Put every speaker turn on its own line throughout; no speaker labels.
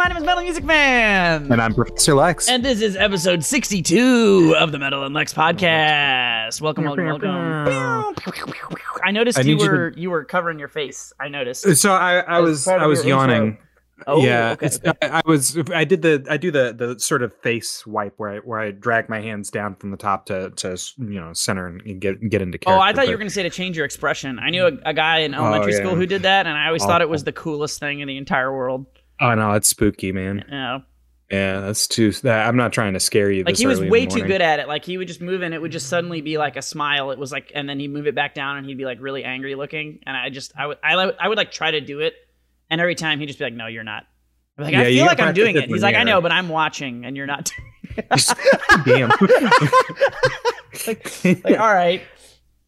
My name is Metal Music Man.
And I'm Professor Lex.
And this is episode 62 of the Metal and Lex podcast. Welcome, welcome, welcome. I noticed
I
you
need you to-
were you were covering your face. I noticed.
so I, I was I was
your intro.
yawning.
Oh,
yeah,
okay,
it's,
okay.
I, I was I did the I do the the sort of face wipe where I where I drag my hands down from the top to to you know center and get get into
Oh. I thought you were going to say to change your expression. I knew a, a guy in oh, elementary
Oh,
school who did that, and I always thought it was the coolest thing in the entire world.
Oh no, it's spooky, man.
Yeah.
Yeah, that's too. That, I'm not trying to scare you.
Like he was way too good at it. Like he would just move and it would just suddenly be like a smile. It was like, and then he'd move it back down and he'd be like really angry looking. And I just, I would, I, I would like try to do it, and every time he'd just be like, "No, you're not." I'm like,
Yeah,
I feel like I'm doing it.
it
He's like, I know, but I'm watching, and you're not.
Damn.
like, like, all right.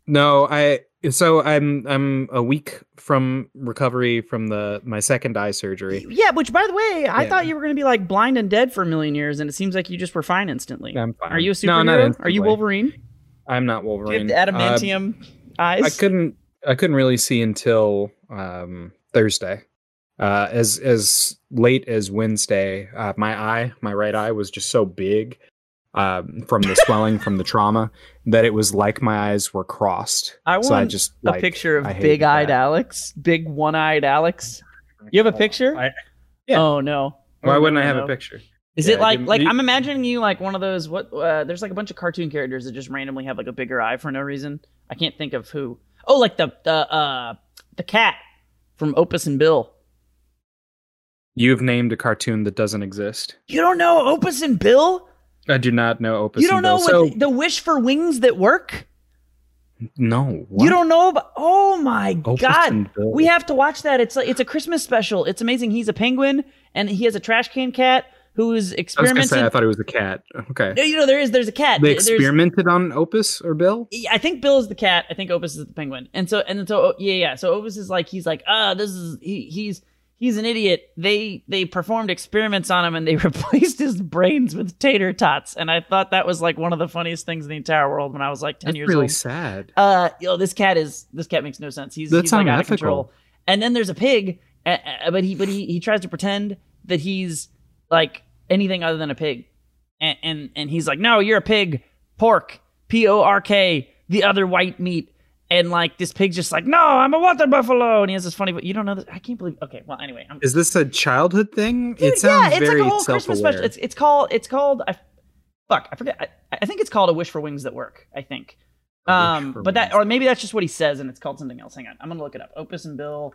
No, I so I'm I'm a week from recovery from the my second eye surgery.
Yeah, which by the way, I
Yeah.
thought you were going to be like blind and dead for a million years, and it seems like you just were fine instantly.
I'm fine.
Are you a superhero?
No, not
Are you. Wolverine?
I'm not
Do you
Wolverine.
have
Uh,
adamantium eyes?
I couldn't I couldn't really see until um, Thursday. Uh, as as late as Wednesday, uh, my eye, my right eye, was just so big um, from the swelling from the trauma that it was like my eyes were crossed.
I
so I
want
just
a
like,
picture of big-eyed
that.
Alex, big one-eyed Alex. You have a picture?
I- yeah.
Oh no.
Why
Oh,
wouldn't I have
no.
a picture?
Is
Yeah,
it like like
you-
I'm imagining you like one of those what uh, there's like a bunch of cartoon characters that just randomly have like a bigger eye for no reason. I can't think of who. Oh, like the the uh the cat from Opus and Bill.
You've named a cartoon that doesn't exist.
You don't know Opus and Bill?
I do not know Opus.
you don't know what the wish for wings that work?
No. What?
You don't know about Oh my
Opus
god. We have to watch that. It's like it's a Christmas special. It's amazing. He's a penguin and he has a trash can cat who is
I was
experimenting.
say I thought it was a cat. Okay.
No, you know there is there's a cat.
They
There's-
experimented on Opus or Bill.
I think Bill is the cat. I think Opus is the penguin. And so and so yeah yeah. So Opus is like he's like ah this is he he's he's an idiot. They they performed experiments on him and they replaced his brains with tater tots. And I thought that was like one of the funniest things in the entire world when I was like ten
That's
years
really
old.
Really sad.
Uh, yo, this cat is this cat makes no sense. He's,
That's
he's like out of control. And then there's a pig, uh, uh, but he but he he tries to pretend that he's like anything other than a pig, and and, and he's like, no, you're a pig, pork, P O R K, the other white meat. And like this pig's just like, no, I'm a water buffalo, and he has this funny. But you don't know this. I can't believe. Okay, well, anyway, I'm,
Is this a childhood thing?
Dude,
it sounds
yeah, it's
very
like a whole Christmas special. It's it's called it's called I fuck I forget I, I think it's called a wish for wings that work. I think, um, but that or maybe that's just what he says and it's called something else. Hang on, I'm gonna look it up. Opus and Bill.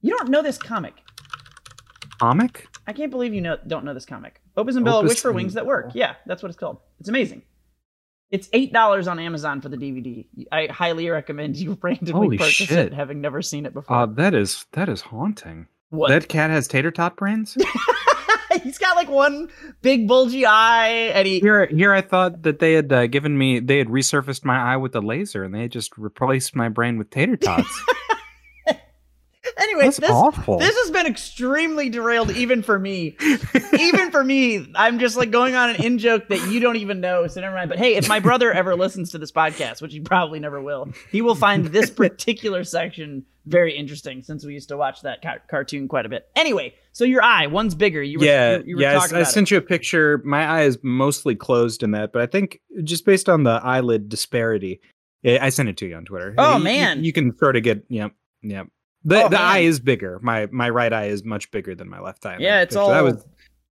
You don't know this comic.
comic.
I can't believe you know don't know this comic. Opus and Bill, a
Opus
wish for wings that work. Yeah, that's what it's called. It's amazing. It's eight dollars on Amazon for the DVD. I highly recommend you randomly
Holy
purchase
shit.
it, having never seen it before.
Uh, that is that is haunting.
what?
That cat has tater tot brains.
He's got like one big bulgy eye, and he
here, here, I thought that they had uh, given me, they had resurfaced my eye with a laser, and they had just replaced my brain with tater tots.
Anyway,
That's
this
awful.
this has been extremely derailed, even for me. even for me, I'm just like going on an in joke that you don't even know. So never mind. But hey, if my brother ever listens to this podcast, which he probably never will, he will find this particular section very interesting since we used to watch that ca- cartoon quite a bit. Anyway, so your eye, one's bigger. You were,
yeah,
you, you were
yeah. I,
talking
I
about it.
sent you a picture. My eye is mostly closed in that, but I think just based on the eyelid disparity, eh, I sent it to you on Twitter.
Oh,
You- you-
man.
you, can sort of get. Yep, yep. The
Oh,
the
man.
eye is bigger. My my right eye is much bigger than my left eye.
Yeah, it's all
that was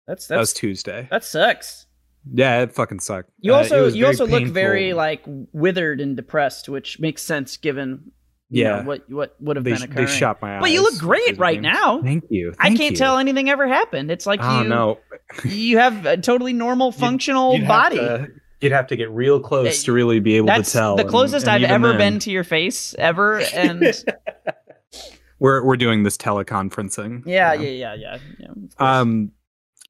that's
that was Tuesday.
that sucks.
Yeah, it fucking sucked.
You
Uh,
also
was
you also look very like withered and depressed, which makes sense given you know,
Yeah.
what what would have
they,
been occurring.
they shot my eyes.
But you look great right
games.
now.
Thank you.
I can't
you.
tell anything ever happened. It's like
Oh
you
no,
you have a totally normal functional
You'd have
body.
to- you'd have to get real close
Uh,
to really be able
That's
to tell.
the closest
and
I've ever
then-
been to your face ever. And
We're we're doing this teleconferencing.
yeah,
you know?
yeah, yeah, yeah. yeah.
Um,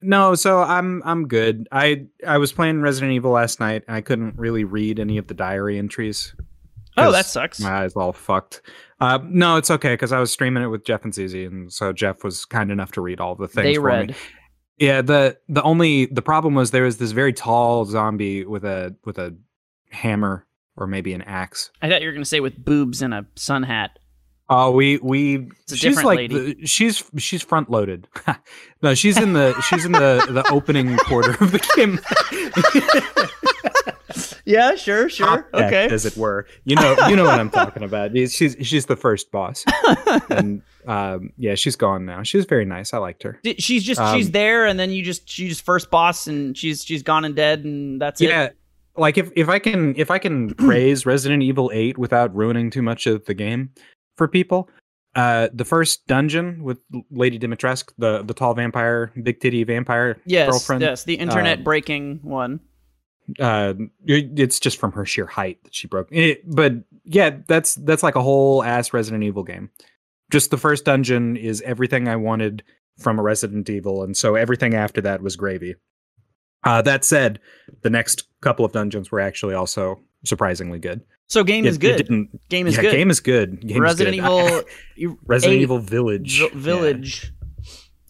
no, so I'm I'm good. I I was playing Resident Evil last night, and I couldn't really read any of the diary entries.
Oh, that sucks.
My eyes all fucked. Uh, no, it's okay because I was streaming it with Jeff and Zizi, and so Jeff was kind enough to read all the things.
They
for
read.
Me. Yeah. the The only the problem was there was this very tall zombie with a with a hammer or maybe an axe.
I thought you were gonna say with boobs and a sun hat.
Oh, we we
It's a
she's
different
like
lady.
the, she's she's front loaded. no, she's in the she's in the the opening quarter of the game.
Yeah, sure, sure.
Top deck,
Okay.
as it were. You know, you know what I'm talking about. She's she's the first boss, and um, yeah, she's gone now. She was very nice. I liked her.
She's just
Um,
she's there, and then you just she's just first boss, and she's she's gone and dead, and that's it.
Yeah, like if if I can if I can praise Resident Evil Eight without ruining too much of the game for people. Uh, the first dungeon with Lady Dimitrescu, the the tall vampire, big titty vampire
Yes,
girlfriend.
yes, the internet
um,
breaking one.
uh it- it's just from her sheer height that she broke it, but yeah that's that's like a whole ass resident evil game just the first dungeon is everything i wanted from a resident evil and so everything after that was gravy uh that said the next couple of dungeons were actually also surprisingly good
So game
It-
is good. game is
yeah,
good.
game is good game is
Resident
good.
Evil
resident evil village
Vi-
Yeah.
Village.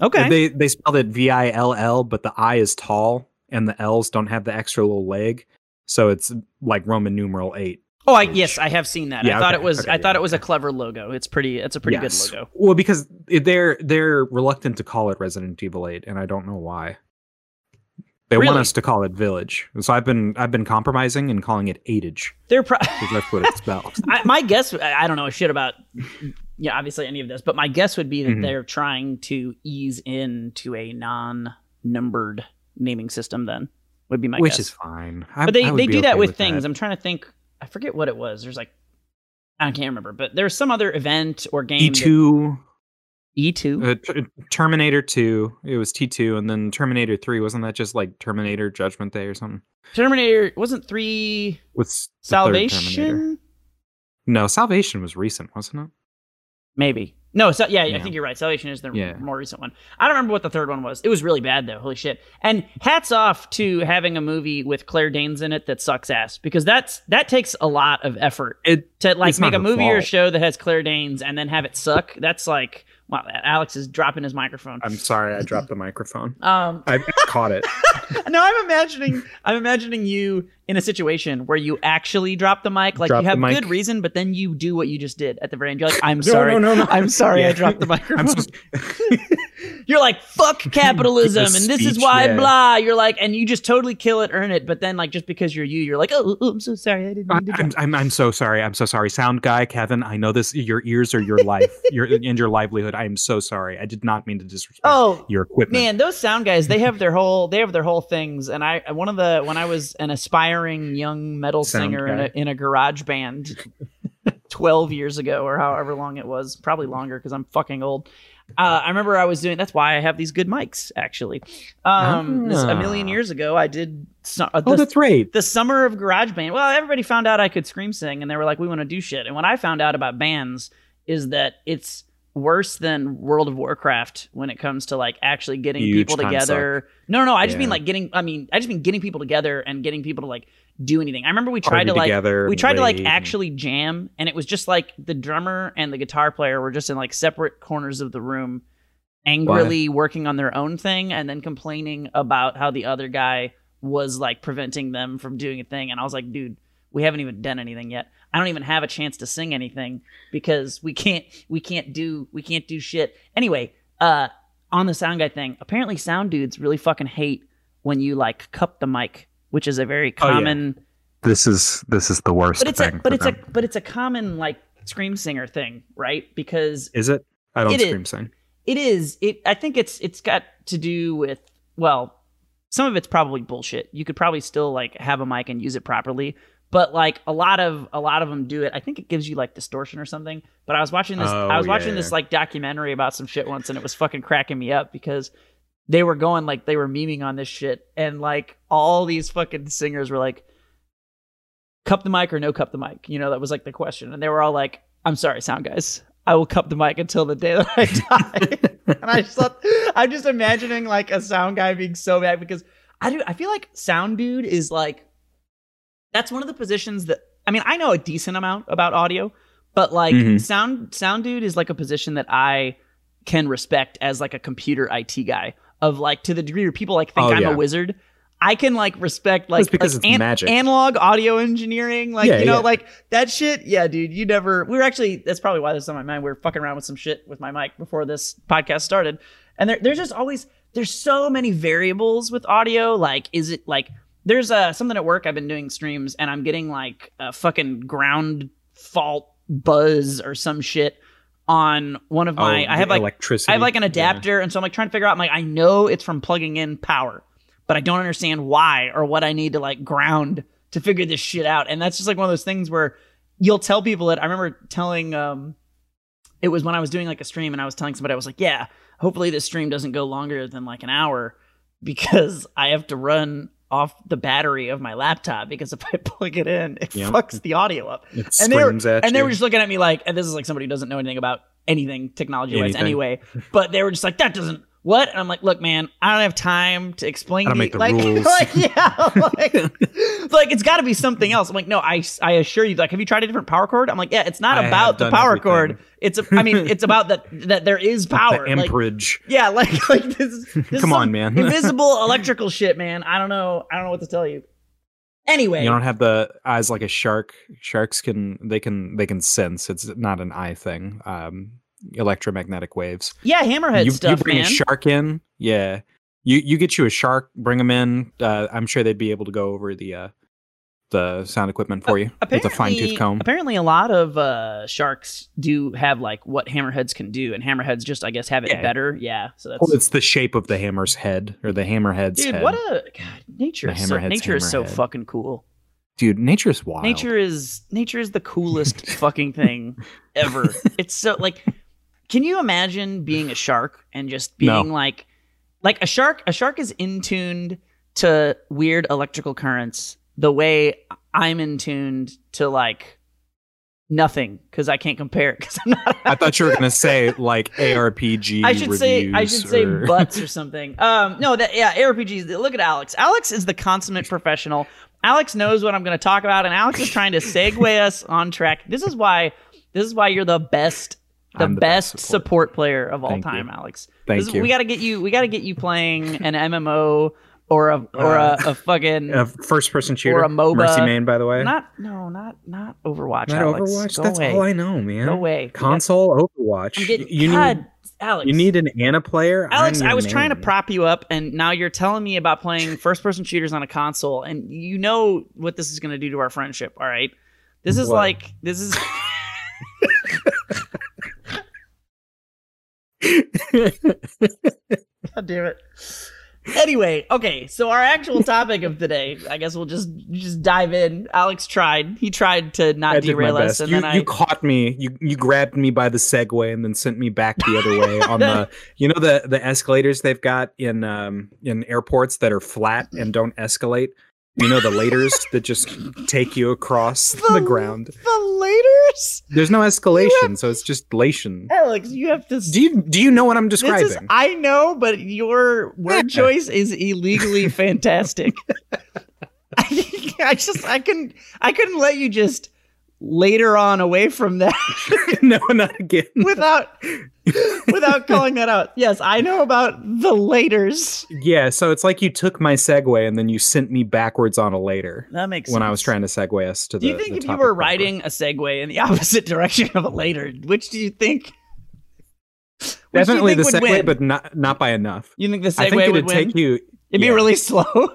Okay.
They they spelled it V I L L, but the I is tall and the L's don't have the extra little leg, so it's like Roman numeral eight.
oh, I yes, I have seen that.
Yeah, I
thought
okay,
it was
okay,
I
yeah,
thought it was a clever logo. It's pretty. It's a pretty
Yes.
good logo.
Well, because they're they're reluctant to call it Resident Evil Eight, and I don't know why. They
really?
want us to call it village, so I've been I've been compromising and calling it Adage.
They're
probably what it's about.
I, my guess, I don't know shit about yeah, obviously any of this, but my guess would be that
mm-hmm.
they're trying to ease into a non-numbered naming system. Then would be my
which
guess.
is fine. I,
but they they do that
with,
with, things. That. I'm trying to think. I forget what it was. There's like I can't remember, but there's some other event or game.
E2.
That, E2?
Uh, t- Terminator 2. It was T2 and then Terminator 3 wasn't that just like Terminator Judgment Day or something?
Terminator wasn't 3
with
Salvation?
No, Salvation was recent, wasn't it?
Maybe. No, so, yeah,
yeah, I
think you're right. Salvation is the
yeah.
more recent one. I don't remember what the third one was. It was really bad though. Holy shit! And hats off to having a movie with Claire Danes in it that sucks ass because that's that takes a lot of effort
it,
to like make a movie fault. or a show that has Claire Danes and then have it suck. That's like wow, Alex is dropping his microphone.
I'm sorry, I dropped the microphone.
Um
I caught it.
no, I'm imagining I'm imagining you in a situation where you actually drop the mic, like
Drop
you have good reason, but then you do what you just did at the very end. You're like, I'm
No,
sorry,
no, no, no.
I'm sorry, I dropped the microphone. You're like, fuck capitalism, and this is why
yeah.
blah. You're like, and you just totally kill it, earn it, but then like just because you're you, you're like, oh, oh, I'm so sorry, I didn't mean to.
I'm, I'm I'm so sorry. I'm so sorry. Sound guy, Kevin. I know this. Your ears are your life, your and your livelihood. I am so sorry. I did not mean to disrespect
Oh,
your equipment.
Man, those sound guys, they have their whole they have their whole things. And I one of the when I was an aspiring young metal
Sound
singer in a in a garage band 12 years ago or however long it was, probably longer because I'm fucking old. Uh, I remember I was doing that's why I have these good mics actually. Um this, a million
Ah.
years ago I did so, uh,
oh,
the-
that's right.
the summer of garage band well everybody found out i could scream sing and they were like we want to do shit and what i found out about bands is that it's worse than world of warcraft when it comes to like actually getting
Huge
people together. No no no i just mean like getting i mean i just mean getting people together and getting people to like do anything. I remember we tried
Party
to like
together
we tried to like actually jam and it was just like the drummer and the guitar player were just in like separate corners of the room angrily working on their own thing and then complaining about how the other guy was like preventing them from doing a thing. And i was like dude we haven't even done anything yet i don't even have a chance to sing anything because we can't we can't do we can't do shit anyway uh on the sound guy thing apparently sound dudes really fucking hate when you like cup the mic which is a very
Oh, yeah.
common
This is this is the worst
but it's a but it's
them.
a but it's a common like scream singer thing right because
Is it? I don't
It is.
scream sing.
it is it i think it's it's got to do with well some of it's probably bullshit you could probably still like have a mic and use it properly but like a lot of a lot of them do it. I think it gives you like distortion or something but i was watching this
Oh,
i was oh,
yeah,
watching
yeah.
this like documentary about some shit once and it was fucking cracking me up because they were going like they were memeing on this shit and like all these fucking singers were like cup the mic or no cup the mic you know that was like the question and they were all like i'm sorry sound guys. I will cup the mic until the day that i die. And i just thought i'm just imagining like a sound guy being so mad because i do i feel like sound dude is like that's one of the positions that i mean i know a decent amount about audio but like
Mhm.
sound sound dude is like a position that i can respect as like a computer it guy of like to the degree where people like think
Oh,
i'm
yeah.
a wizard I can like respect like, like
it's magic.
analog audio engineering, like
Yeah,
you know,
yeah.
like that shit. Yeah, dude, you never. We were actually that's probably why this is on my mind. We were fucking around with some shit with my mic before this podcast started, and there, there's just always there's so many variables with audio. Like, is it like there's uh something at work I've been doing streams and I'm getting like a fucking ground fault buzz or some shit on one of my.
Oh,
I have like
electricity.
I have like an
Yeah.
adapter, and so I'm like trying to figure out. I'm like, I know it's from plugging in power, but I don't understand why or what I need to like ground to figure this shit out. And that's just like one of those things where you'll tell people that. I remember telling, um, it was when I was doing like a stream, and I was telling somebody, I was like, yeah, hopefully this stream doesn't go longer than like an hour because I have to run off the battery of my laptop because if I plug it in, it fucks the audio up.
It
and they were, and they were just looking at me like, and this is like somebody who doesn't know anything about anything technology wise anyway. But they were just like, that doesn't what? And I'm like, look, man, I don't have time to explain
I don't make the
like,
rules.
like, yeah, like, like it's got to be something else. I'm like, no, I, I assure you, like, have you tried a different power cord? I'm like, yeah, it's not
I
about the power
everything.
cord. It's, a, I mean, it's about that that there is power.
the
Like,
amperage.
yeah, like, like this. is- this is
Come on, man.
invisible electrical shit, man. I don't know. I don't know what to tell you. Anyway,
you don't have the eyes like a shark. Sharks can they can they can sense. It's not an eye thing. Um, electromagnetic waves.
yeah, hammerhead
you,
stuff,
you bring
man.
a shark in, yeah. You you get you a shark, bring them in. Uh, I'm sure they'd be able to go over the uh, the sound equipment for you with a fine tooth comb.
Apparently, a lot of uh, sharks do have like what hammerheads can do, and hammerheads just, I guess, have it
Yeah.
better. Yeah, so that's
Well, it's the shape of the hammer's head or the hammerhead's
dude.
head.
What a God, nature! Is so, nature is so fucking cool.
Dude, nature's wild.
Nature is nature is the coolest fucking thing ever. It's so like, can you imagine being a shark and just being
No.
like, like a shark? A shark is in tuned to weird electrical currents the way I'm in tuned to like nothing because I can't compare because I'm not.
I thought you were gonna say like ARPG.
I should say I should say butts or something. Um, no, that yeah, ARPGs. Look at Alex. Alex is the consummate professional. Alex knows what I'm going to talk about, and Alex is trying to segue us on track. This is why. This is why you're the best, the,
the
best,
best
support.
support.
player of all
Thank
time,
you.
Alex.
Thank
This
you.
We got to get you. We got to get you playing an MMO or a uh, or a, a fucking
a first person shooter or
a MOBA.
Mercy Main, by the way.
not no not not Overwatch.
Not
Alex.
Overwatch.
Go
That's
away.
all I know, man.
No way.
Console Overwatch.
Getting,
you
God,
need
Alex.
you need an Ana player.
Alex, I was trying to prop you up, and now you're telling me about playing first person shooters on a console, and you know what this is going to do to our friendship, all right? This is
What?
like, this is. God damn it. Anyway, okay, so our actual topic of today, I guess we'll just just dive in. Alex tried; he tried to not
I
derail us, and
You,
then
you caught me. You you grabbed me by the segue and then sent me back the other way on the. You know the the escalators they've got in um in airports that are flat and don't escalate. You know the laters that just take you across the, ground.
The laters,
There's no escalation, so it's just lation.
Alex, you have to.
Do you do you know what I'm describing?
is I know, but your word choice is illegally fantastic. I, I just I couldn't I couldn't let you just later on away from that
no, not again.
without without calling that out. Yes, I know about the laters.
Yeah, so it's like you took my Segway and then you sent me backwards on a later
That makes
when
sense.
I was trying to segue us to the.
Do you think if you were
proper.
riding a Segway in the opposite direction of a later, which do you think? you
definitely the
think
Segway,
win?
but not not by enough.
you think the
I think
would
take you.
It'd be really slow.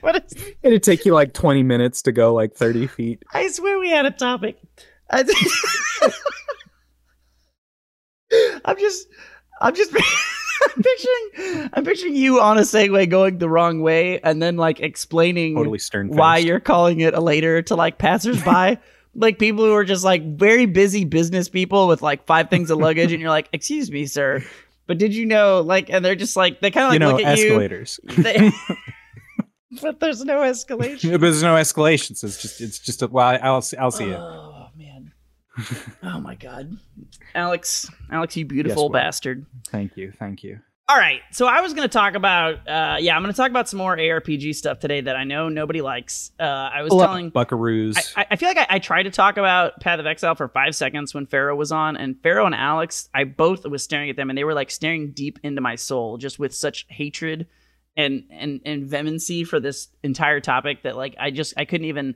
what is
It'd take you like 20 minutes to go like 30 feet.
I swear we had a topic. I am just, I'm just I'm picturing, I'm picturing you on a Segway going the wrong way, and then like explaining
Totally
why you're calling it a later to like passersby. like people who are just like very busy business people with like five things of luggage, and you're like, "Excuse me, sir, but did you know?" Like, and they're just like they kind of like
you know
look at
escalators.
you. They, but there's no escalation.
but there's no escalations. It's just it's just a, well, I'll see- I'll see it.
Oh my god. Alex, Alex, you beautiful
Will.
bastard.
Thank you, thank you.
All right, so I was going to talk about, uh, yeah, I'm going to talk about some more ARPG stuff today that I know nobody likes. Uh, I was telling,
Buckaroos.
I, I feel like I, I tried to talk about Path of Exile for five seconds when Pharaoh was on, and Pharaoh and Alex, I both was staring at them, and they were like staring deep into my soul, just with such hatred and and and vehemency for this entire topic that like I just I couldn't even.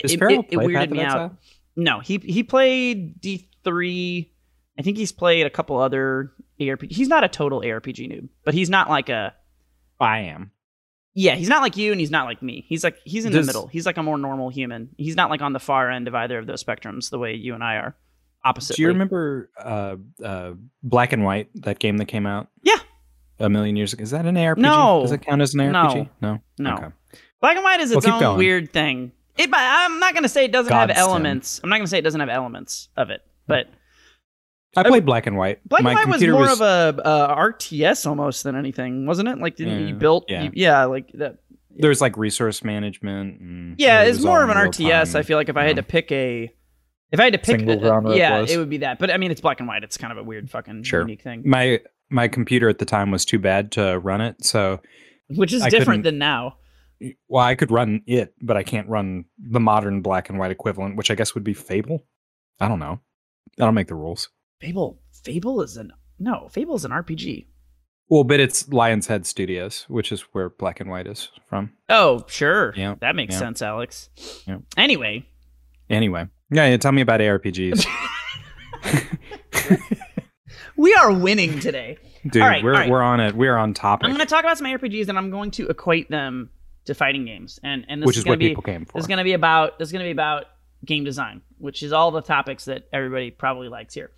Does
it,
Farrell
it, it weirded
Path
me out. No, he he played D three. I think he's played a couple other ARPG. He's not a total ARPG noob, but he's not like a
I am.
yeah. He's not like you, and he's not like me. He's like he's in
Does-
the middle. He's like a more normal human. He's not like on the far end of either of those spectrums, the way you and I are. Opposite.
Do you remember uh, uh, Black and White, that game that came out?
Yeah.
A million years ago. Is that an ARPG?
No.
Does it count as an
No.
ARPG? No.
No.
Okay.
Black and White is its own
going.
weird thing. It, I'm not gonna say it doesn't have
Godsend.
elements. I'm not gonna say it doesn't have elements of it, but
I played Black and White.
Black
My
and White was
computer
more of a, uh, a RTS almost than anything, wasn't it? Like didn't you
mm,
built?
yeah.
you- yeah, like that.
There's like resource management. And
Yeah, it's more of an RTS.
time,
I feel like if I
you
had to pick a, if I had to pick,
Single
a-
genre it
yeah, it would be that. But I mean, it's black and white. It's kind of a weird fucking
Sure.
unique thing,
my my computer at the time was too bad to run it, so
which is
I
different than now.
Well, I could run it, but I can't run the modern black and white equivalent, which I guess would be Fable. I don't know. I don't make the rules.
Fable, Fable is an no. Fable is an RPG.
Well, but it's Lion's Head Studios, which is where black and white is from.
Oh, sure.
Yeah,
that makes
yeah.
sense, Alex.
Yeah.
Anyway,
Anyway, yeah, yeah tell me about ARPGs,
we are winning today.
dude.
All right,
we're
right.
we're on it. We're on topic,
I'm going to talk about some RPGs and I'm going to equate them to fighting games. And and this
which
is,
is
going
what
to be
people came for.
this is going to be about this is going to be about game design, which is all the topics that everybody probably likes here.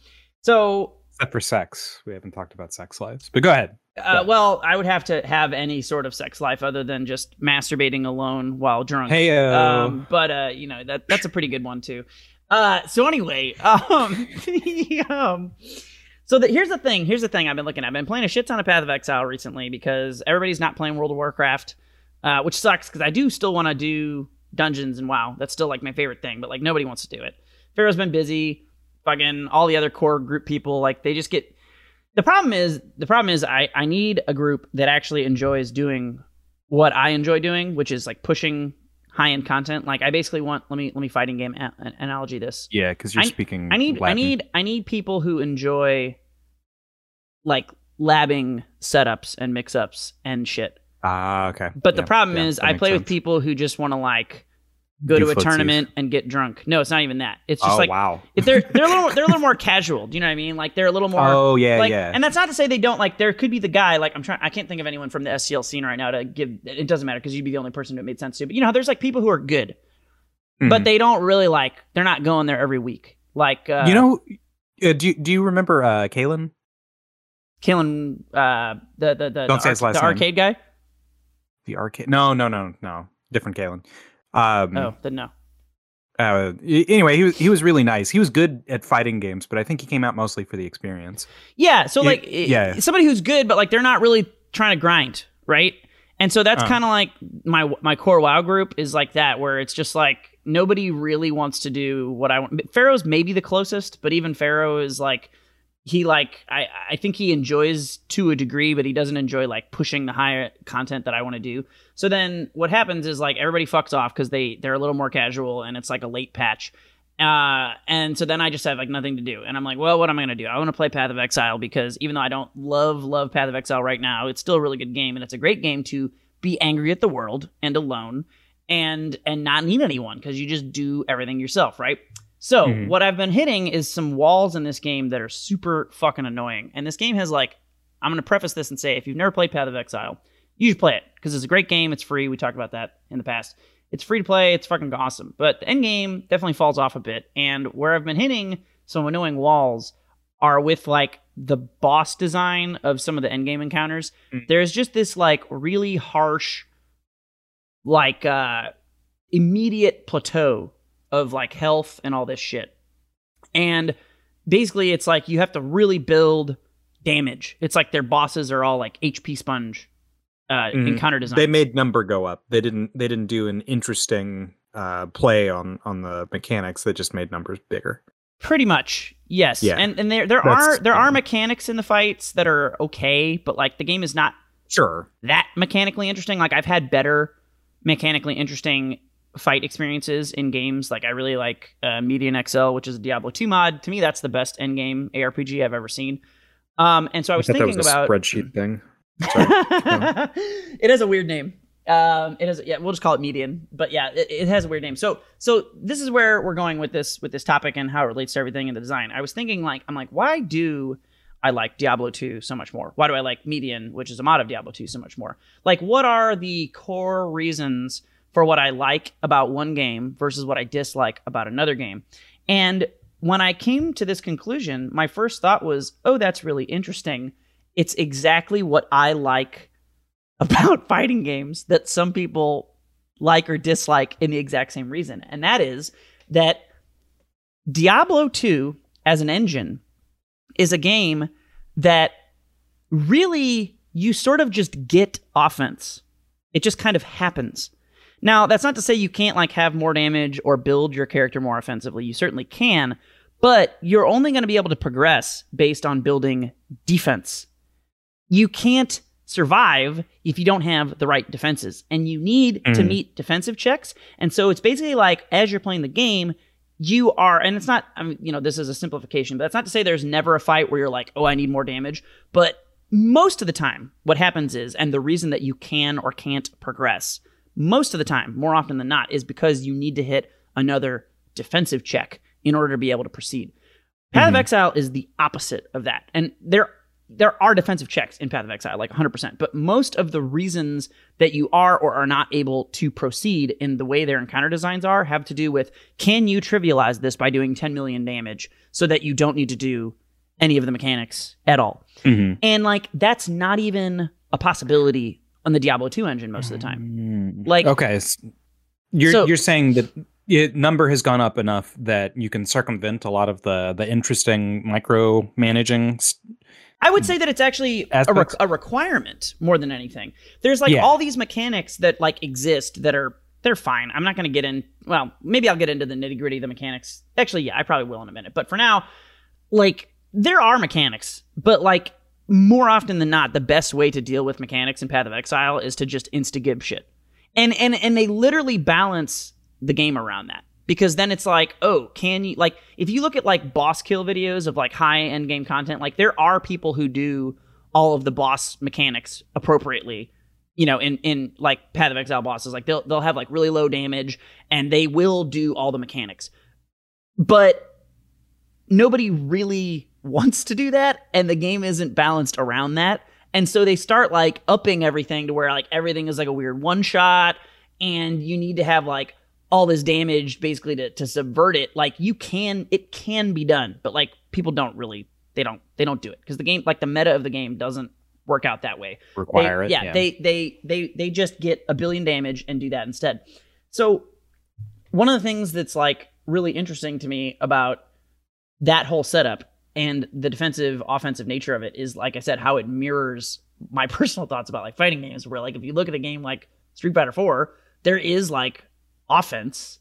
So,
Except for sex, we haven't talked about sex lives. But go ahead.
uh, well, I would have to have any sort of sex life other than just masturbating alone while drunk.
Hey, uh,
um, but uh, you know that that's a pretty good one too. Uh, so anyway, um, the, um, so the, here's the thing. Here's the thing I've been looking at. I've been playing a shit ton of Path of Exile recently because everybody's not playing World of Warcraft, uh, which sucks because I do still want to do dungeons and WoW. That's still like my favorite thing, but like nobody wants to do it. Pharaoh's been busy. Fucking all the other core group people, like they just get. The problem is, the problem is, I I need a group that actually enjoys doing what I enjoy doing, which is like pushing high end content. Like I basically want let me let me fighting game a- analogy this.
yeah, because you're
I-
speaking.
I need I need I need people who enjoy like labbing setups and mix ups and shit.
Ah, okay.
But the problem
yeah,
is I play with people who just want to like go
Do
to a tournament and get drunk. No, it's not even that. It's just
oh
like
wow.
if they're they're a little they're a little more casual. Do you know what I mean? Like they're a little more
oh yeah,
like,
yeah.
and that's not to say they don't like. There could be the guy like I'm trying. I can't think of anyone from the SCL scene right now to give. It doesn't matter because you'd be the only person who it made sense to. But you know, there's like people who are good, but
Mhm.
they don't really like. They're not going there every week. Like uh,
you know, uh, do you, do you remember uh, Kalen?
killing uh the the the, the,
say his last
the arcade guy.
The arcade? No, no, no, no. Different Kalen. Um,
Oh, then no.
uh, anyway, he was he was really nice. He was good at fighting games, but I think he came out mostly for the experience.
Yeah, so like i-
yeah.
somebody who's good, but like they're not really trying to grind, right? And so that's
Uh.
kind of like my my core WoW group is like that, where it's just like nobody really wants to do what I want. Pharaoh's maybe the closest, but even Pharaoh is like he like I I think he enjoys to a degree, but he doesn't enjoy like pushing the higher content that I want to do. So then what happens is like everybody fucks off because they they're a little more casual and it's like a late patch. Uh, and so then I just have like nothing to do. And I'm like, well, what am I to do? I want to play Path of Exile because even though I don't love, love Path of Exile right now, it's still a really good game. And it's a great game to be angry at the world and alone and, and not need anyone because you just do everything yourself, right? So
Mhm.
what I've been hitting is some walls in this game that are super fucking annoying. And this game has like, I'm going to preface this and say, if you've never played Path of Exile, you should play it because it's a great game. It's free. We talked about that in the past. It's free to play. It's fucking awesome. But the end game definitely falls off a bit. And where I've been hitting some annoying walls are with like the boss design of some of the end game encounters.
Mm.
There's just this like really harsh, like uh immediate plateau of like health and all this shit. And basically it's like you have to really build damage. It's like their bosses are all like HP sponge uh
Mhm.
encounter design.
They made number go up. They didn't. They didn't do an interesting uh, play on on the mechanics. They just made numbers bigger.
Pretty much, yes.
Yeah.
And and there there
That's-
are there
yeah.
are mechanics in the fights that are okay, but like the game is not
Sure.
that mechanically interesting. Like I've had better mechanically interesting fight experiences in games. Like I really like uh, Median XL, which is a Diablo 2 mod. To me, that's the best end game ARPG I've ever seen. Um, and so I was
that
thinking
was a
about
spreadsheet thing.
it has a weird name. Um, it has yeah, we'll just call it median, but yeah, it, it, has a weird name. So so this is where we're going with this with this topic and how it relates to everything in the design. I was thinking like I'm like, why do I like Diablo 2 so much more? Why do I like Median, which is a mod of Diablo 2, so much more? Like, what are the core reasons for what I like about one game versus what I dislike about another game? And when I came to this conclusion, my first thought was, oh, that's really interesting. It's exactly what I like about fighting games that some people like or dislike in the exact same reason. And that is that Diablo 2 as an engine is a game that really you sort of just get offense. It just kind of happens. Now, that's not to say you can't like have more damage or build your character more offensively. You certainly can, but you're only going to be able to progress based on building defense. You can't survive if you don't have the right defenses. And you need mm. to meet defensive checks. And so it's basically like as you're playing the game, you are, and it's not, I mean, you know, this is a simplification, but that's not to say there's never a fight where you're like, oh, I need more damage. But most of the time, what happens is, and the reason that you can or can't progress, most of the time, more often than not, is because you need to hit another defensive check in order to be able to proceed. Path mm-hmm. of Exile is the opposite of that. And there there are defensive checks in Path of Exile, like 100%, but most of the reasons that you are or are not able to proceed in the way their encounter designs are have to do with can you trivialize this by doing 10 million damage so that you don't need to do any of the mechanics at all. Mm-hmm. And like that's not even a possibility on the Diablo 2 engine most of the time. Mm-hmm. Like
Okay, you're so, you're saying that it, number has gone up enough that you can circumvent a lot of the the interesting micro managing
I would say that it's actually a, re- a, requirement more than anything. There's like yeah. all these mechanics that like exist that are they're fine. I'm not going to get in. Well, maybe I'll get into the nitty gritty of the mechanics. Actually, yeah, I probably will in a minute. But for now, like there are mechanics, but like more often than not, the best way to deal with mechanics in Path of Exile is to just insta gib shit, and and and they literally balance the game around that because then it's like, oh, can you like if you look at like boss kill videos of like high end game content, like there are people who do all of the boss mechanics appropriately. You know, in in like Path of Exile bosses, like they'll they'll have like really low damage and they will do all the mechanics. But nobody really wants to do that and the game isn't balanced around that. And so they start like upping everything to where like everything is like a weird one shot and you need to have like all this damage basically to, to subvert it. Like you can it can be done but like people don't really they don't they don't do it. Because the game like the meta of the game doesn't work out that way.
Require
they,
it
yeah, yeah. they they they they just get a billion damage and do that instead. So one of the things that's like really interesting to me about that whole setup and the defensive offensive nature of it is like i said how it mirrors my personal thoughts about like fighting games where like if you look at a game like street fighter 4 there is like offense.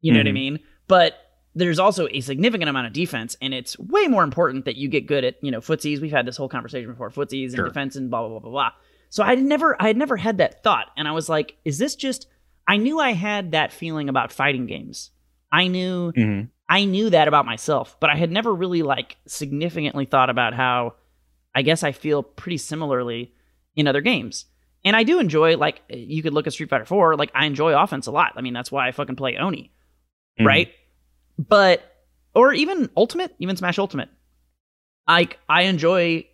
You know mm-hmm. what I mm-hmm. mean? But there's also a significant amount of defense, and it's way more important that you get good at, you know, footsies. We've had this whole conversation before, footsies and sure. defense and blah blah blah blah blah. So I had never I had never had that thought, and I was like, is this just I knew I had that feeling about fighting games. I knew mm-hmm. I knew that about myself, but I had never really like significantly thought about how I guess I feel pretty similarly in other games. And I do enjoy like you could look at Street Fighter 4, like I enjoy offense a lot. I mean, that's why I fucking play Oni. Mm. Right? But or even Ultimate, even Smash Ultimate. I I enjoy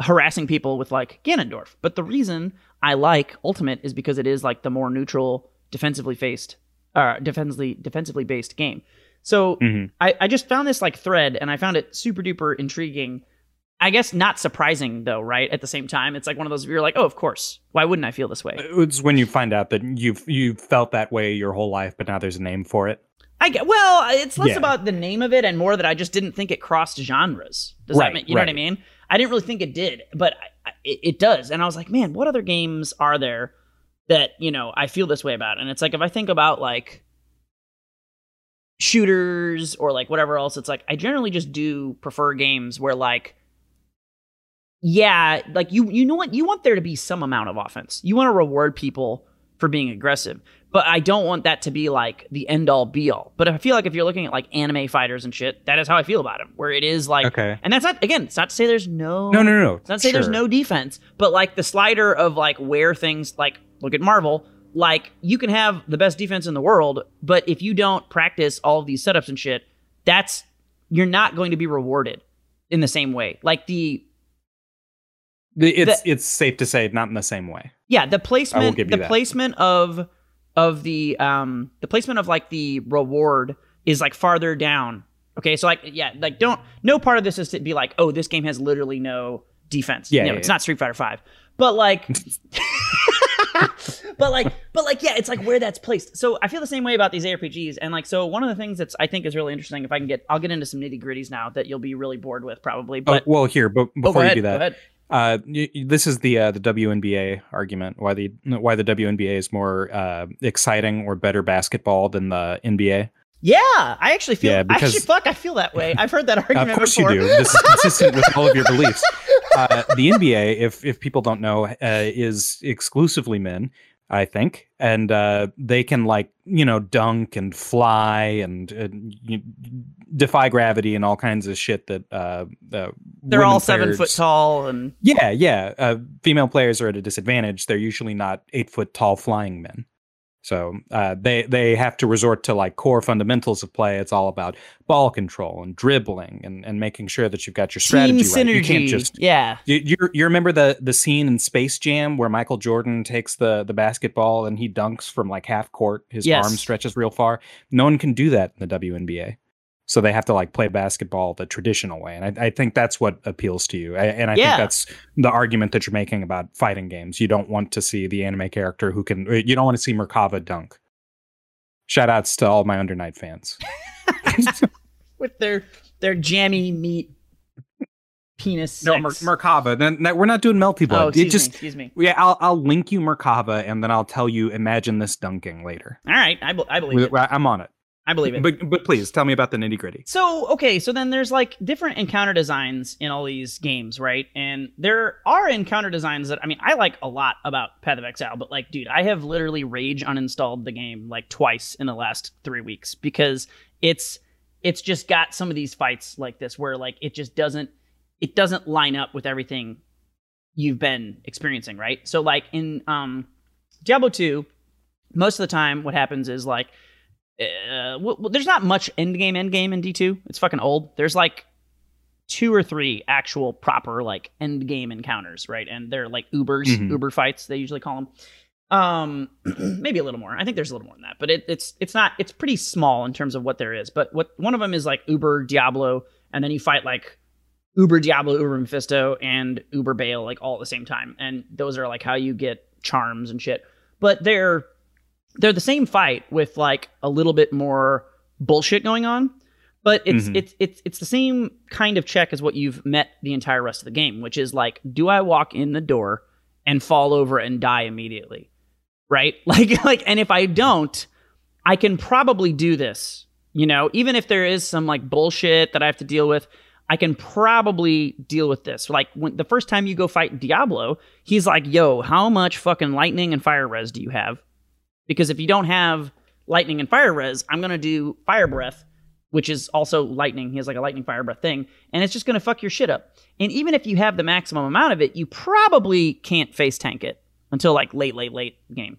harassing people with like Ganondorf. But the reason I like Ultimate is because it is like the more neutral, defensively faced uh defensively defensively based game. So mm-hmm. I, I just found this like thread and I found it super duper intriguing I guess not surprising though, right? At the same time, it's like one of those you're like, oh, of course. Why wouldn't I feel this way?
It's when you find out that you've you felt that way your whole life, but now there's a name for it.
I get well. It's less yeah. about the name of it and more that I just didn't think it crossed genres. Does right, that mean you right. know what I mean? I didn't really think it did, but I, it, it does. And I was like, man, what other games are there that you know I feel this way about? And it's like if I think about like shooters or like whatever else, it's like I generally just do prefer games where like yeah, like you you know what you want there to be some amount of offense. You want to reward people for being aggressive. But I don't want that to be like the end all be all. But I feel like if you're looking at like anime fighters and shit, that is how I feel about him. Where it is like,
Okay.
and that's not again. It's not to say there's no
No, no, no.
it's not to say there's no defense, but like the slider of like where things like look at Marvel, like you can have the best defense in the world, but if you don't practice all of these setups and shit, that's you're not going to be rewarded in the same way. Like the
The- It's it's safe to say not in the same way.
yeah, the placement the
that.
placement of of the um the placement of like the reward is like farther down. Okay, so like yeah, like don't no part of this is to be like, oh, this game has literally no defense.
Yeah,
no,
yeah,
it's
yeah.
not Street Fighter Five. But like but like but like yeah it's like where that's placed so i feel the same way about these arpgs and like so one of the things that's i think is really interesting if i can get i'll get into some nitty gritties now that you'll be really bored with probably but
oh, well, here, but
oh,
before
ahead,
you do that, uh, this is the uh, the WNBA argument why the why the WNBA is more uh, exciting or better basketball than the NBA.
yeah i actually feel
Yeah, because-
actually fuck i feel that way i've heard that argument
of course
before
you do. This is consistent with all of your beliefs. Uh, the NBA, if if people don't know, uh, is exclusively men, I think, and uh, they can like you know dunk and fly and uh, you, defy gravity and all kinds of shit that uh, uh,
they're all seven
players-
foot tall and
Yeah, yeah. Uh, female players are at a disadvantage. They're usually not eight foot tall flying men. So uh, they they have to resort to like core fundamentals of play. It's all about ball control and dribbling and, and making sure that you've got your strategy
team
right.
synergy
You can't just
yeah
you, you you remember the the scene in Space Jam where Michael Jordan takes the the basketball and he dunks from like half court. His
Yes.
arm stretches real far. No one can do that in the WNBA. So they have to like play basketball the traditional way, and I, I think that's what appeals to you. I, and I
Yeah.
think that's the argument that you're making about fighting games. You don't want to see the anime character who can. You don't want to see Merkava dunk. Shout outs to all my Under Night fans.
with their their jammy meat penis
no, Mer- Merkava. Then then we're not doing Melty Blood.
oh excuse
just
me excuse me
Yeah, I'll I'll link you Merkava and then I'll tell you imagine this dunking later.
all right i, be- I believe it
I'm on it.
I believe it
But but please tell me about the nitty gritty.
So, okay, so then there's like different encounter designs in all these games, right? And there are encounter designs that I mean, I like a lot about Path of Exile, but like, dude, I have literally rage uninstalled the game like twice in the last 3 weeks because it's it's just got some of these fights like this where like it just doesn't it doesn't line up with everything you've been experiencing, right? So like in um Diablo 2, most of the time what happens is like uh, well, there's not much end game end game in D2. It's fucking old. There's like two or three actual proper like end game encounters, right? And they're like Ubers,
Mhm.
Uber fights they usually call them. Um, maybe a little more. I think there's a little more than that, but it, it's it's not. It's pretty small in terms of what there is. But what one of them is like Uber Diablo, and then you fight like Uber Diablo, Uber Mephisto, and Uber Baal like all at the same time, and those are like how you get charms and shit. But they're they're the same fight with like a little bit more bullshit going on but it's
Mhm.
it's it's it's the same kind of check as what you've met the entire rest of the game which is like do i walk in the door and fall over and die immediately? Right? Like like and if i don't i can probably do this you know? Even if there is some like bullshit that i have to deal with i can probably deal with this. Like when the first time you go fight diablo he's like yo how much fucking lightning and fire res do you have because if you don't have lightning and fire res, I'm gonna do fire breath, which is also lightning. He has like a lightning fire breath thing, and it's just gonna fuck your shit up. And even if you have the maximum amount of it, you probably can't face tank it until like late, late, late game.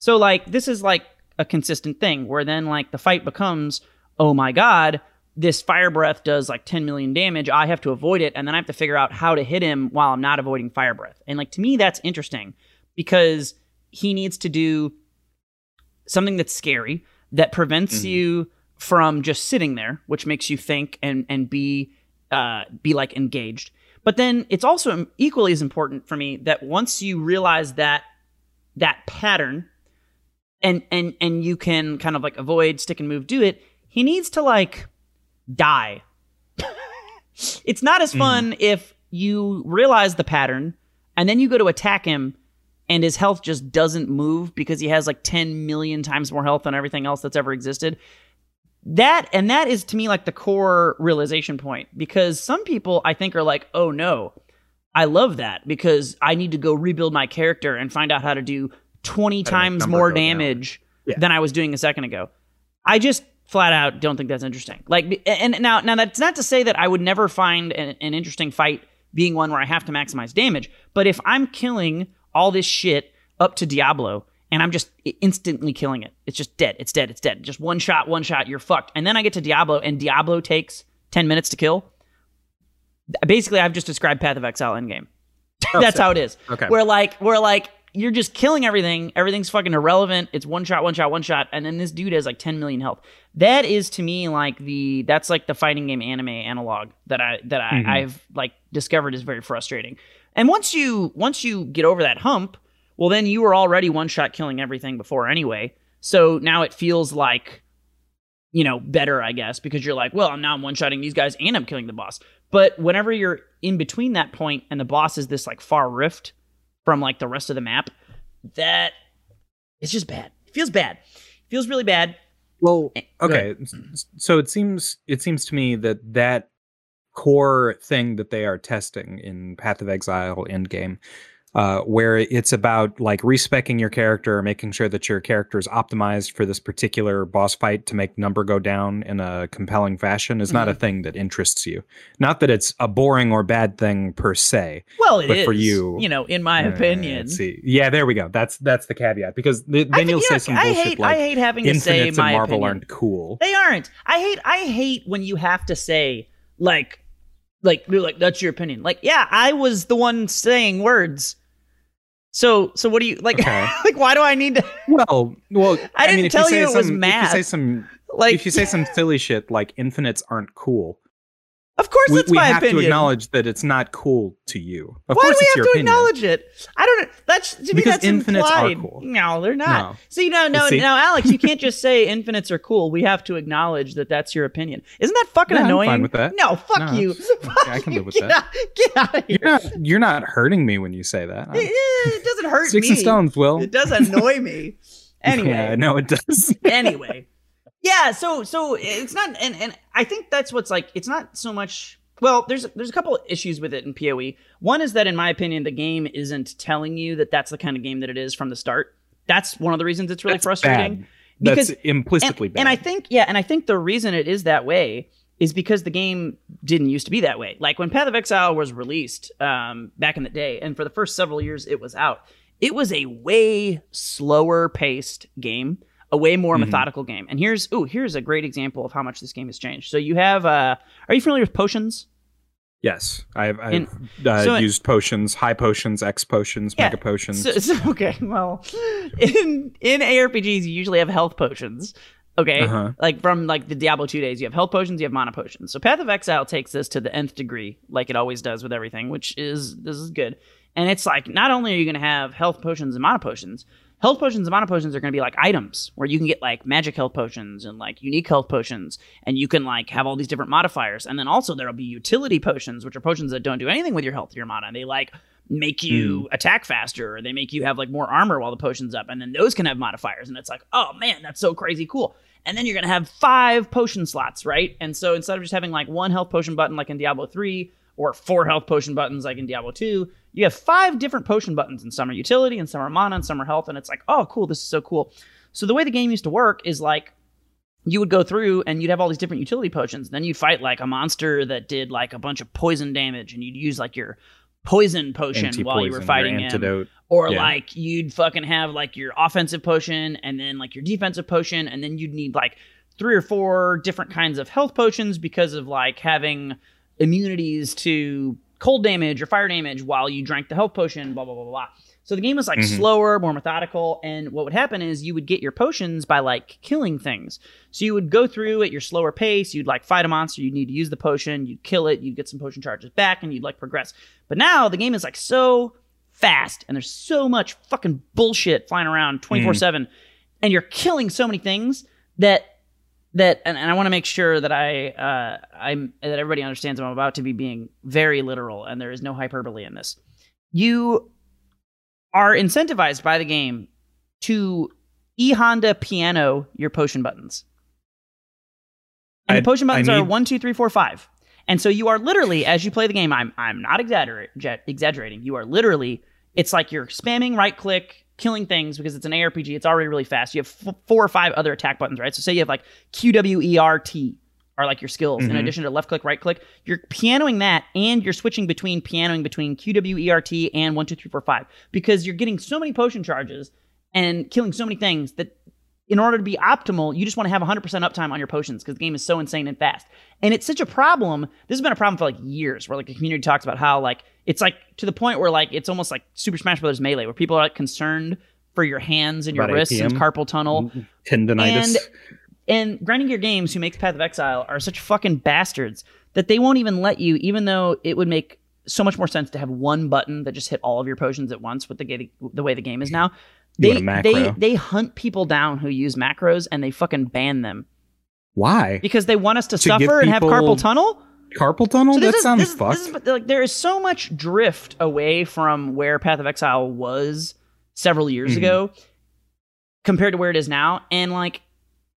So like this is like a consistent thing where then like the fight becomes, oh my god, this fire breath does like 10 million damage. I have to avoid it, and then I have to figure out how to hit him while I'm not avoiding fire breath. And like to me, that's interesting because he needs to do something that's scary that prevents
Mhm.
you from just sitting there, which makes you think and and be uh, be like engaged. But then it's also equally as important for me that once you realize that that pattern and and and you can kind of like avoid stick and move do it he needs to like die it's not as fun if you realize the pattern and then you go to attack him and his health just doesn't move because he has like 10 million times more health than everything else that's ever existed that and that is to me like the core realization point because some people i think are like oh no i love that because i need to go rebuild my character and find out how to do 20
How
times more damage
Yeah.
than I was doing a second ago. I just flat out don't think that's interesting. Like, and now, now that's not to say that I would never find an, an interesting fight being one where I have to maximize damage. But if I'm killing all this shit up to Diablo and I'm just instantly killing it, it's just dead. It's dead. It's dead. Just one shot, one shot, you're fucked. And then I get to Diablo and Diablo takes 10 minutes to kill. Basically, I've just described Path of Exile endgame. That's how it is.
Okay.
Where like where like you're just killing everything. Everything's fucking irrelevant. It's one shot, one shot, one shot, and then this dude has like 10 million health. That is to me like the that's like the fighting game anime analog that I that I,
Mhm.
I've like discovered is very frustrating. And once you once you get over that hump, well then you were already one shot killing everything before anyway. So now it feels like you know better, I guess, because you're like, well, now I'm now one shotting these guys and I'm killing the boss. But whenever you're in between that point and the boss is this like far rift from like the rest of the map, that it's just bad. It feels bad. It feels really bad.
Well,
Eh,
okay. So it seems it seems to me that that core thing that they are testing in Path of Exile Endgame, uh, where it's about like respecing your character, making sure that your character is optimized for this particular boss fight to make number go down in a compelling fashion, is not a thing that interests you. Not that it's a boring or bad thing per se.
Well, it is
But for you-
you know, in my
Uh,
opinion.
see, yeah, there we go. That's that's the caveat because th- then
I
you'll
think,
say
know,
some
I
bullshit
hate,
like
I hate having to say my
and Marvel
opinion.
aren't cool.
They aren't. I hate. I hate when you have to say like, like, you're like that's your opinion. Like, yeah, I was the one saying words. So, so what do you like?
Okay.
like, why do I need to?
Well, well,
I didn't
mean,
tell
say
you it was
some- If
math.
you say some,
Like,
if you say some silly shit like infinites aren't cool,
of course,
we,
it's
we
my
have
opinion.
to acknowledge that it's not cool to you. Of
Why
course,
do we have to
opinion.
acknowledge it? I don't know. That's to me.
Because
That's
infinites are
implied.
cool.
No, they're not.
No.
See, no, no,
See?
no, Alex, you can't just say infinites are cool. We have to acknowledge that that's your opinion. Isn't that fucking
Yeah, I'm
annoying?
fine with that.
No, fuck
No,
you. Fuck
I can live with
get
that.
Out, get out of here.
You're not, you're not hurting me when you say that.
Eh, it doesn't hurt
Sticks
me.
and stones, Will.
It does annoy me. Anyway,
yeah, no, it does.
anyway yeah so so it's not and and i think that's what's like it's not so much well there's there's a couple of issues with it in poe one is that in my opinion the game isn't telling you that that's the kind of game that it is from the start that's one of the reasons it's really
That's
frustrating
bad.
because
That's implicitly
and,
bad.
and I think yeah, and I think the reason it is that way is because the game didn't used to be that way. Like when Path of Exile was released um, back in the day, and for the first several years it was out, it was a way slower paced game, a way more
Mhm.
methodical game. And here's ooh, here's a great example of how much this game has changed. So you have uh, are you familiar with potions?
yes, I've, I've
In-
uh,
so it-
used potions, high potions, X potions,
Yeah,
mega potions.
So, so- okay, well, in in ARPGs, you usually have health potions. Okay,
Uh-huh.
like from like the Diablo two days, you have health potions, you have mana potions. So Path of Exile takes this to the nth degree, like it always does with everything, which is this is good. And it's like not only are you going to have health potions and mana potions, health potions and mana potions are going to be like items where you can get like magic health potions and like unique health potions, and you can like have all these different modifiers. And then also there'll be utility potions, which are potions that don't do anything with your health or your mana. They like make you hmm. attack faster or they make you have like more armor while the potion's up and then those can have modifiers and it's like oh man that's so crazy cool and then you're gonna have five potion slots right and so instead of just having like one health potion button like in diablo 3 or four health potion buttons like in diablo 2 you have five different potion buttons and some are utility and some are mana and some are health and it's like oh cool this is so cool so the way the game used to work is like you would go through and you'd have all these different utility potions. Then you'd fight like a monster that did like a bunch of poison damage, and you'd use like your poison potion while you were fighting him.
antidote.
Or
Yeah.
like you'd fucking have like your offensive potion and then like your defensive potion, and then you'd need like three or four different kinds of health potions because of like having immunities to cold damage or fire damage while you drank the health potion, blah blah blah blah. blah. So the game was like
Mhm.
slower, more methodical, and what would happen is you would get your potions by like killing things. So you would go through at your slower pace, you'd like fight a monster, you'd need to use the potion, you'd kill it, you'd get some potion charges back, and you'd like progress. But now the game is like so fast, and there's so much fucking bullshit flying around 24 7, and you're killing so many things that that and, and I want to make sure that I uh I'm that everybody understands I'm about to be being very literal and there is no hyperbole in this. You are incentivized by the game to E Honda piano your potion buttons. And
I-
the potion buttons are
need-
one, two, three, four, five. And so you are literally, as you play the game, I'm I'm not exaggerating. You are literally, it's like you're spamming right click killing things because it's an ARPG. It's already really fast. You have f- four or five other attack buttons, right? So say you have like Q W E R T are like your skills in
Mhm.
addition to left click, right click. You're pianoing that, and you're switching between pianoing between Q W E R T and one two three four five because you're getting so many potion charges and killing so many things that in order to be optimal, you just want to have 100% uptime on your potions because the game is so insane and fast. And it's such a problem. This has been a problem for like years where like the community talks about how like it's like to the point where like it's almost like Super Smash Bros. Melee where people are like concerned for your hands and your
About
wrists and carpal tunnel. Mm-hmm.
Tendonitis.
And and Grinding Gear Games, who makes Path of Exile, are such fucking bastards that they won't even let you, even though it would make so much more sense to have one button that just hit all of your potions at once with the the way the game is now. They they they hunt people down who use macros and they fucking ban them
Why?
because they want us to,
To
suffer and have carpal tunnel.
Carpal tunnel?
So
that
is-
sounds
this
fucked.
this is- like there is so much drift away from where Path of Exile was several years
Mhm.
ago compared to where it is now, and like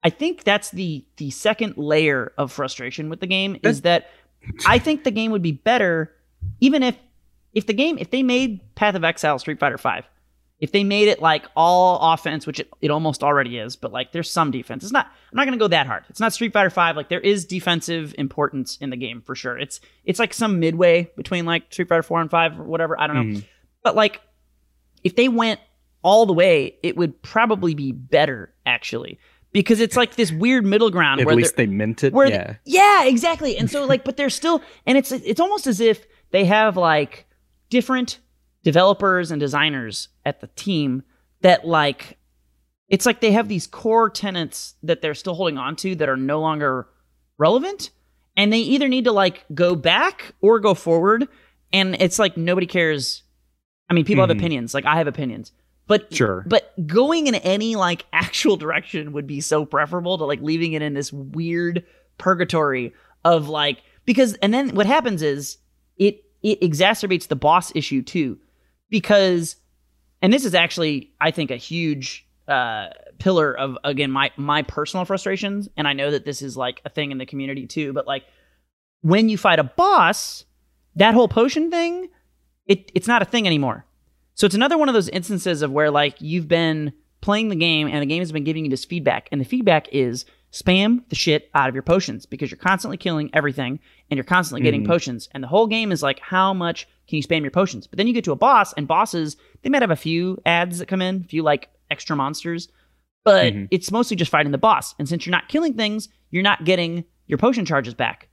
I think that's the the second layer of frustration with the game is that I think the game would be better even if if the game if they made Path of Exile Street Fighter Five. If they made it like all offense, which it, it almost already is, but like there's some defense. It's not. I'm not gonna go that hard. It's not Street Fighter Five. Like there is defensive importance in the game for sure. It's it's like some midway between like Street Fighter Four and Five or whatever. I don't know.
Mhm.
But like if they went all the way, it would probably be better actually because it's like this weird middle ground where
At
where
least
they're-
meant it.
where
yeah.
yeah, exactly. And so like, but they're still, and it's it's almost as if they have like different developers and designers at the team that like, it's like they have these core tenants that they're still holding on to that are no longer relevant, and they either need to like go back or go forward, and it's like nobody cares. I mean, people have
Mhm.
opinions. Like I have opinions. But
Sure.
but going in any like actual direction would be so preferable to like leaving it in this weird purgatory of like because and then what happens is it it exacerbates the boss issue too because and this is actually I think a huge uh pillar of again my my personal frustrations. And I know that this is like a thing in the community too but like when you fight a boss that whole potion thing it it's not a thing anymore. So it's another one of those instances of where like you've been playing the game and the game has been giving you this feedback. And the feedback is spam the shit out of your potions because you're constantly killing everything and you're constantly getting
Mhm.
potions and the whole game is like how much can you spam your potions but then you get to a boss and bosses they might have a few ads that come in a few like extra monsters but
Mhm.
it's mostly just fighting the boss and since you're not killing things you're not getting your potion charges back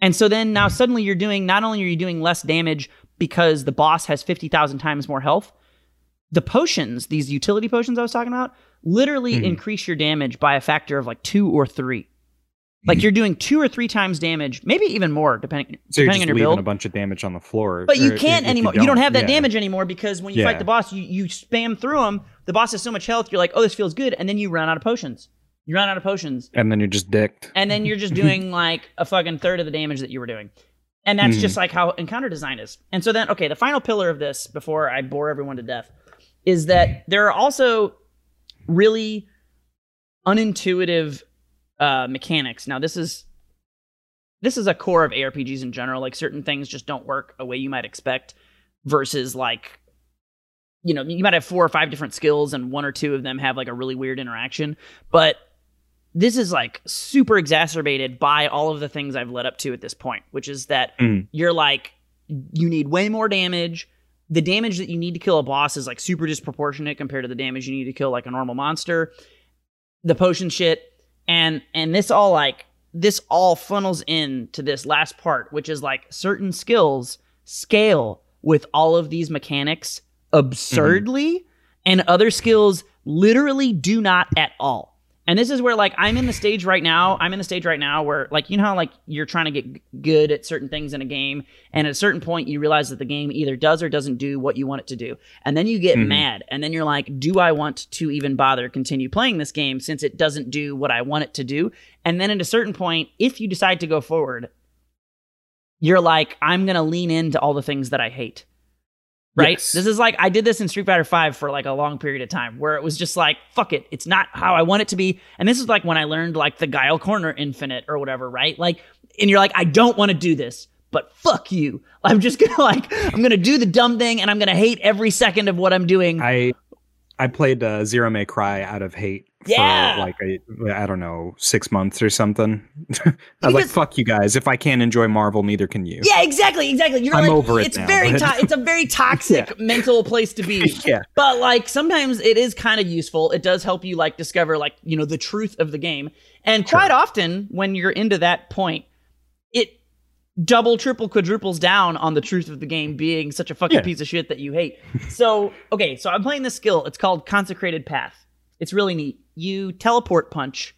and so then now suddenly you're doing not only are you doing less damage because the boss has 50,000 times more health, the potions, these utility potions I was talking about, literally
Mhm.
increase your damage by a factor of like 2 or 3. Like you're doing 2 or 3 times damage, maybe even more depending
So
depending on your
leaving
build.
a bunch of damage on the floor.
But you can't
if
anymore. You don't, have that
yeah.
damage anymore because when you
Yeah.
fight the boss, you, you spam through them. The boss has so much health, you're like, oh, this feels good. And then you run out of potions. You run out of potions.
And then you're just dicked.
and then you're just doing like a fucking third of the damage that you were doing. And that's
Mhm.
just like how encounter design is. And so then, okay, the final pillar of this before I bore everyone to death is that there are also really unintuitive uh, mechanics. Now, this is this is a core of ARPGs in general. Like certain things just don't work a way you might expect, versus like you know you might have four or five different skills and one or two of them have like a really weird interaction, but this is like super exacerbated by all of the things I've led up to at this point, which is that
Mm.
you're like, you need way more damage. The damage that you need to kill a boss is like super disproportionate compared to the damage you need to kill like a normal monster. The potion shit, and and this all like this all funnels in to this last part, which is like certain skills scale with all of these mechanics mm-hmm. absurdly, and other skills literally do not at all. And this is where like I'm in the stage right now. I'm in the stage right now where like you know how like you're trying to get g- good at certain things in a game and at a certain point you realize that the game either does or doesn't do what you want it to do. And then you get
Mhm.
mad and then you're like, "Do I want to even bother continue playing this game since it doesn't do what I want it to do?" And then at a certain point, if you decide to go forward, you're like, "I'm going to lean into all the things that I hate." Right?
Yes.
This is like I did this in Street Fighter 5 for like a long period of time where it was just like, fuck it, it's not how I want it to be. And this is like when I learned like the Guile Corner Infinite or whatever, right? Like and you're like, I don't want to do this, but fuck you. I'm just gonna like I'm gonna do the dumb thing and I'm gonna hate every second of what I'm doing.
I I played uh, Zero May Cry out of hate
Yeah.
for like a, I don't know six months or something. I was like, "Fuck you guys! If I can't enjoy Marvel, neither can you."
Yeah, exactly, exactly. You're
I'm
like,
over it
it's
now,
very, to- it's a very toxic mental place to be.
yeah.
But like sometimes it is kind of useful. It does help you like discover like, you know, the truth of the game. And quite often when you're into that point, it double, triple, quadruples down on the truth of the game being such a fucking
Yeah.
piece of shit that you hate. so, okay, so I'm playing this skill. It's called Consecrated Path. It's really neat. You teleport punch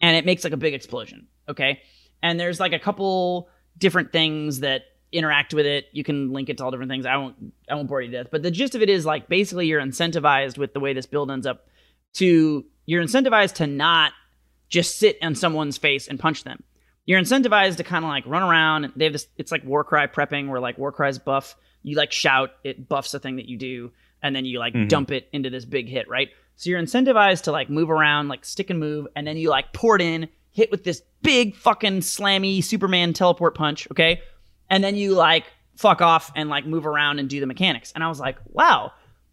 and it makes like a big explosion, okay? And there's like a couple different things that interact with it. You can link it to all different things. I won't I won't bore you to death. But the gist of it is like basically you're incentivized with the way this build ends up to you're incentivized to not just sit on someone's face and punch them. You're incentivized to kind of like run around. They have this it's like Warcry prepping where like Warcry's buff, you like shout, it buffs a thing that you do, and then you like
Mhm.
dump it into this big hit, right? So you're incentivized to like move around, like stick and move, and then you like pour it in, hit with this big fucking slammy Superman teleport punch, okay? And then you like fuck off and like move around and do the mechanics. And I was like, wow,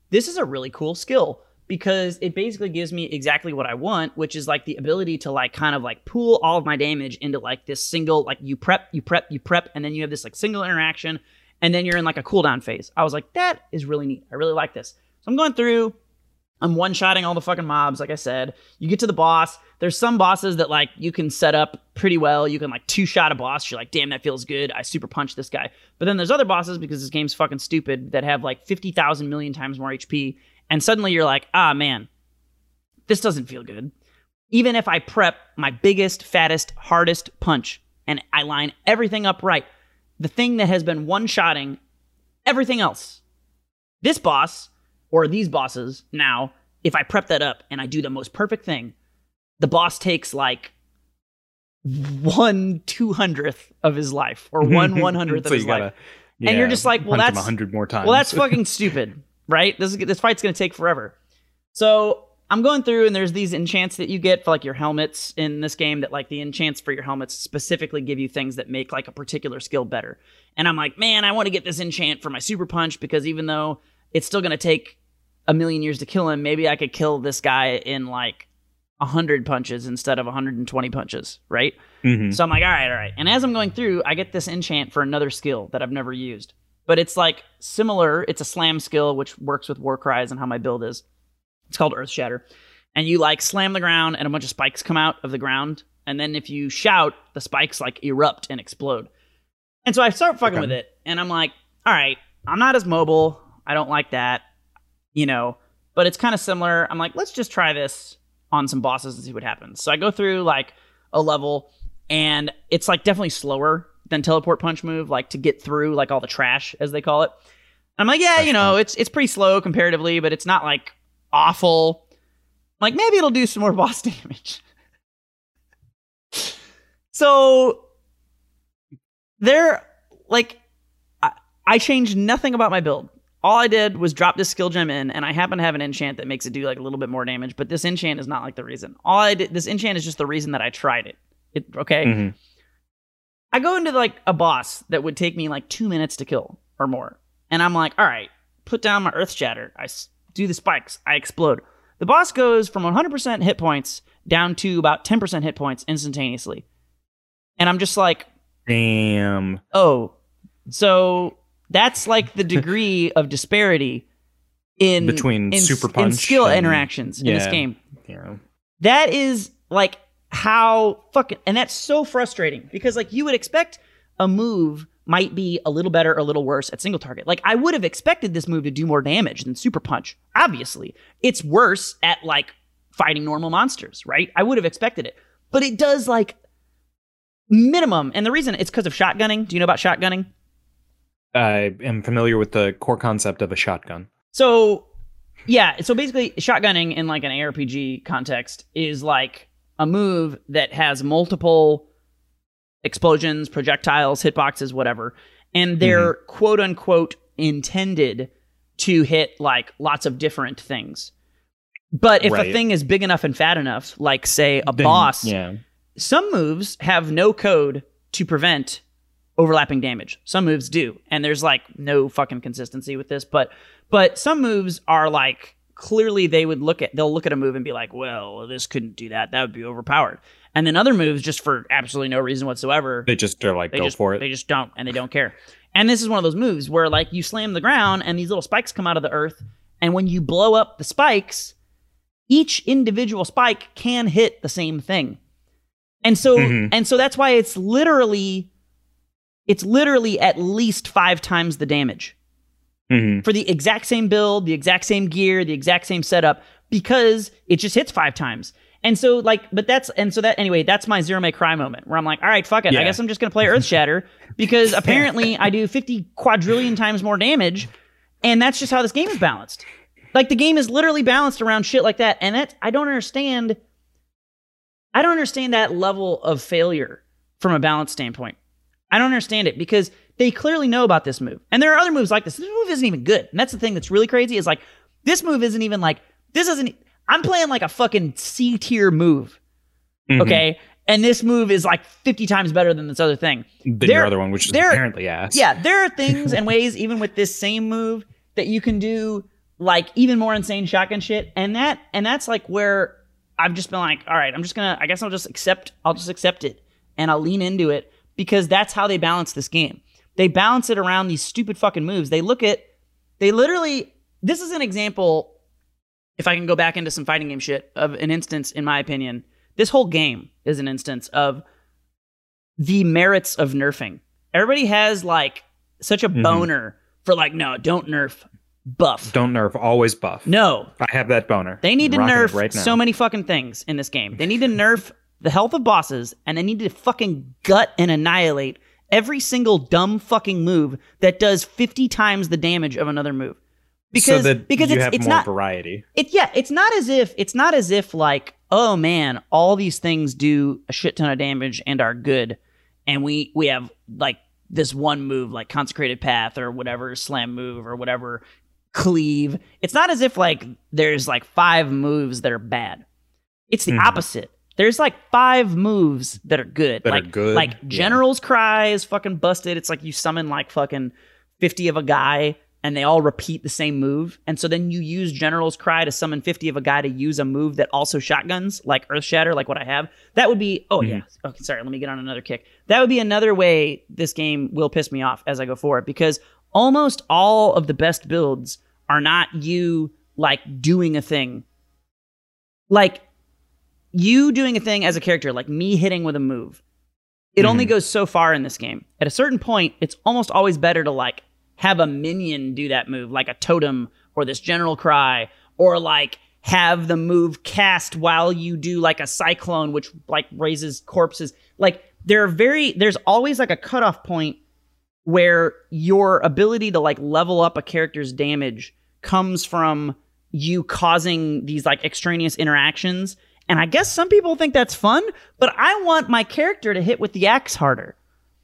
this is a really cool skill because it basically gives me exactly what I want, which is like the ability to like kind of like pool all of my damage into like this single, like you prep, you prep, you prep, and then you have this like single interaction, and then you're in like a cooldown phase. I was like, that is really neat. I really like this. So I'm going through, I'm one shotting all the fucking mobs, like I said. You get to the boss. There's some bosses that like you can set up pretty well. You can like two shot a boss. You're like, damn, that feels good. I super punch this guy. But then there's other bosses because this game's fucking stupid that have like 50,000 million times more HP. And suddenly you're like, ah, man, this doesn't feel good. Even if I prep my biggest, fattest, hardest punch and I line everything up right, the thing that has been one shotting everything else, this boss or these bosses now, if I prep that up and I do the most perfect thing, the boss takes like one two hundredth of his life or one one hundredth of his
gotta-
life. And you're just like, well, that's-
hundred more times.
Well, that's fucking stupid, right? This is, this fight's gonna take forever. So I'm going through, and there's these enchants that you get for like your helmets in this game. That like the enchants for your helmets specifically give you things that make like a particular skill better. And I'm like, man, I want to get this enchant for my super punch because even though it's still gonna take a million years to kill him, maybe I could kill this guy in like hundred punches instead of 120 punches, right?
Mhm.
So I'm like, all right, all right. And as I'm going through, I get this enchant for another skill that I've never used. But it's like similar. It's a slam skill, which works with war cries and how my build is. It's called Earth Shatter. And you like slam the ground and a bunch of spikes come out of the ground. And then if you shout, the spikes like erupt and explode. And so I start fucking
Okay.
with it. And I'm like, all right, I'm not as mobile. I don't like that, you know, but it's kind of similar. I'm like, let's just try this on some bosses and see what happens. So I go through like a level and it's like definitely slower than teleport punch move like to get through like all the trash as they call it i'm like yeah
That's
you know
fun.
it's it's pretty slow comparatively but it's not like awful like maybe it'll do some more boss damage so there like I, I changed nothing about my build all I did was drop this skill gem in, and I happen to have an enchant that makes it do like a little bit more damage. But this enchant is not like the reason. All I did, this enchant is just the reason that I tried it. It okay.
Mhm.
I go into like a boss that would take me like two minutes to kill or more, and I'm like, all right, put down my Earth Shatter. I do the spikes. I explode. The boss goes from 100% hit points down to about 10% hit points instantaneously, and I'm just like,
Damn.
oh, so that's like the degree of disparity in
Between
in,
super
in
punch
skill
and-
interactions in this game.
Yeah.
That is like how fucking and that's so frustrating because like you would expect a move might be a little better or a little worse at single target. Like I would have expected this move to do more damage than super punch. Obviously, it's worse at like fighting normal monsters, right? I would have expected it. But it does like minimum and the reason it's because of shotgunning. Do you know about shotgunning?
I am familiar with the core concept of a shotgun.
So, yeah, so basically, shotgunning in like an ARPG context is like a move that has multiple explosions, projectiles, hitboxes, whatever, and they're mm-hmm. quote unquote intended to hit like lots of different things. But if a thing is big enough and fat enough, like say a
Then-
boss,
Yeah.
some moves have no code to prevent overlapping damage. Some moves do. And there's like no fucking consistency with this, but but some moves are like clearly they would look at they'll look at a move and be like, well, this couldn't do that. That would be overpowered. And then other moves, just for absolutely no reason whatsoever,
They just are like
they
go
just
for it.
they just don't and they don't care. And this is one of those moves where like you slam the ground and these little spikes come out of the earth, and when you blow up the spikes, each individual spike can hit the same thing. And so
Mhm.
and so that's why it's literally it's literally at least 5 times the damage
Mhm.
for the exact same build, the exact same gear, the exact same setup because it just hits 5 times. And so like but that's and so that anyway, that's my Zero May Cry moment where I'm like, "All right, fuck it. I guess I'm just going to play Earth Shatter because apparently I do 50 quadrillion times more damage and that's just how this game is balanced." Like the game is literally balanced around shit like that and that I don't understand I don't understand that level of failure from a balance standpoint. I don't understand it because they clearly know about this move. And there are other moves like this. This move isn't even good. And that's the thing that's really crazy is like this move isn't even like this isn't I'm playing like a fucking C tier move.
Mhm.
Okay? And this move is like 50 times better than this other thing.
Than
There-
your other one, which is
there-
apparently ass.
Yeah, there are things and ways even with this same move that you can do like even more insane shotgun shit and that and that's like where I've just been like, all right, I'm just going to I guess I'll just accept I'll just accept it and I'll lean into it because that's how they balance this game. They balance it around these stupid fucking moves. They look at they literally this is an example if I can go back into some fighting game shit of an instance in my opinion. This whole game is an instance of the merits of nerfing. Everybody has like such a
Mhm.
boner for like, no, don't nerf buff.
Don't nerf, always buff.
No,
I have that boner.
they need to nerf
right
so many fucking things in this game. They need to nerf the health of bosses, and they need to fucking gut and annihilate every single dumb fucking move that does 50 times the damage of another move. Because
so
because it's it's not
variety.
it yeah, it's not as if it's not as if like, oh man, all these things do a shit ton of damage and are good, and we we have like this one move like consecrated path or whatever slam move or whatever cleave. It's not as if like there's like five moves that are bad. It's the
Mhm.
opposite. There's like five moves that are good.
That are
like
good,
like
yeah.
General's Cry is fucking busted. It's like you summon like fucking 50 of a guy and they all repeat the same move. And so then you use General's Cry to summon 50 of a guy to use a move that also shotguns, like Earth Shatter, like what I have. That would be, oh, mm-hmm. yeah. Okay, sorry, let me get on another kick. That would be another way this game will piss me off as I go forward because almost all of the best builds are not you like doing a thing. Like you doing a thing as a character, like me hitting with a move. It only
Mhm.
goes so far in this game. At a certain point, it's almost always better to like have a minion do that move, like a totem or this general cry, or like have the move cast while you do like a cyclone, which like raises corpses. Like there are very there's always like a cutoff point where your ability to like level up a character's damage comes from you causing these like extraneous interactions. And I guess some people think that's fun, but I want my character to hit with the axe harder.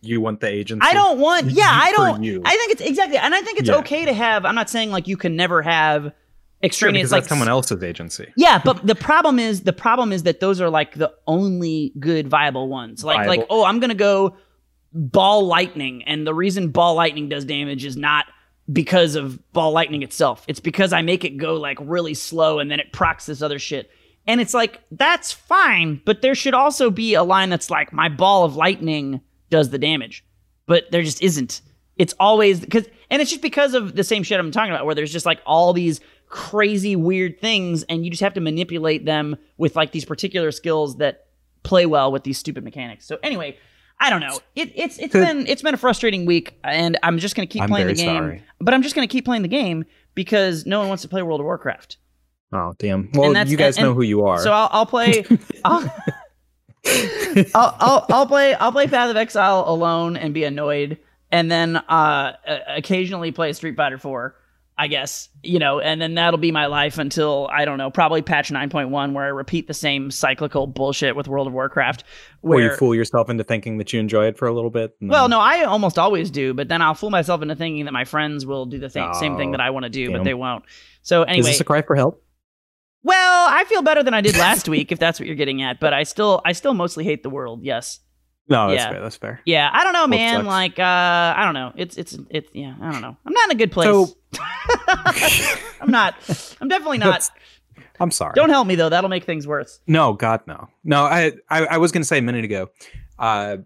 You want the agency.
I don't want. Yeah, I don't.
you.
I think it's exactly, and I think it's
Yeah.
okay to have. I'm not saying like you can never have
Sure,
extraneous
because
like
that's someone else's agency.
yeah, but the problem is the problem is that those are like the only good viable ones. Like like oh, I'm gonna go ball lightning, and the reason ball lightning does damage is not because of ball lightning itself. It's because I make it go like really slow, and then it procs this other shit. And it's like that's fine, but there should also be a line that's like my ball of lightning does the damage, but there just isn't. It's always because, and it's just because of the same shit I'm talking about, where there's just like all these crazy weird things, and you just have to manipulate them with like these particular skills that play well with these stupid mechanics. So anyway, I don't know. It, it's it's been it's been a frustrating week, and I'm just gonna keep
I'm
playing the game.
sorry.
But I'm just gonna keep playing the game because no one wants to play World of Warcraft.
Oh damn. Well, you guys
and-
know who you are.
So I'll, I'll play. I'll, I'll, I'll I'll play I'll play Path of Exile alone and be annoyed, and then uh, occasionally play Street Fighter Four. I guess you know, and then that'll be my life until I don't know, probably patch nine point one, where I repeat the same cyclical bullshit with World of Warcraft.
or
Where
you fool yourself into thinking that you enjoy it for a little bit.
well, no, I almost always do, but then I'll fool myself into thinking that my friends will do the th- same thing
Oh,
that I want to do, but they won't. So anyway, Is
this a cry for help?
Well, I feel better than I did last week, if that's what you're getting at. But I still, I still mostly hate the world. Yes,
No, that's
Yeah.
fair. That's fair.
yeah. I don't know, man. Like, uh, I don't know. It's, it's, it's. Yeah, I don't know. I'm not in a good place.
So
I'm not. I'm definitely not.
That's- I'm sorry.
Don't help me though. That'll make things worse.
No, God, no, no. I, I, I was going to say a minute ago. Uh,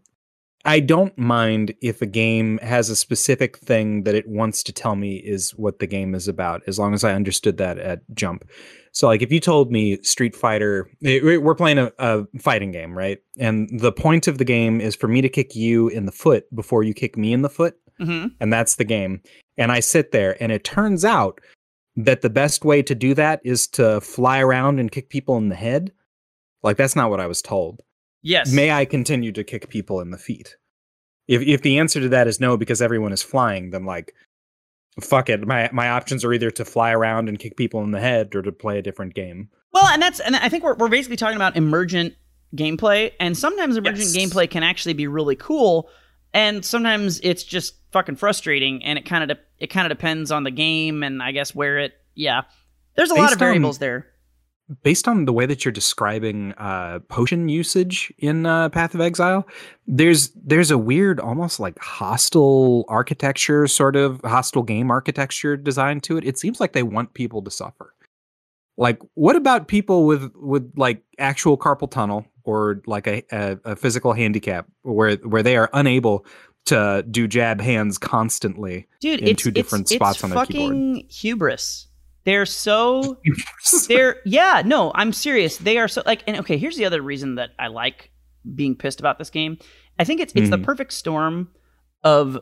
I don't mind if a game has a specific thing that it wants to tell me is what the game is about, as long as I understood that at jump. So, like, if you told me Street Fighter, eh, we- we're playing a, a fighting game, right? And the point of the game is for me to kick you in the foot before you kick me in the foot
hmm
and that's the game. And I sit there, and it turns out that the best way to do that is to fly around and kick people in the head. Like that's not what I was told.
Yes.
May I continue to kick people in the feet? If if the answer to that is no because everyone is flying, then like fuck it. My my options are either to fly around and kick people in the head or to play a different game.
Well, and that's and I think we're we're basically talking about emergent gameplay, and sometimes emergent
Yes.
gameplay can actually be really cool, and sometimes it's just fucking frustrating, and it kind of de- it kind of depends on the game, and I guess where it yeah. There's a lot
Based
of
on-
variables there.
Based on the way that you're describing uh, potion usage in uh, Path of Exile, there's there's a weird, almost like hostile architecture, sort of hostile game architecture design to it. It seems like they want people to suffer. Like, what about people with with like actual carpal tunnel or like a, a, a physical handicap where where they are unable to do jab hands constantly?
Dude,
in
it's
two different
it's
spots on the keyboard.
Dude, it's fucking hubris. They're so they're yeah no i'm serious. They are so like and okay here's the other reason that i like being pissed about this game. I think it's it's the
Mhm.
perfect storm of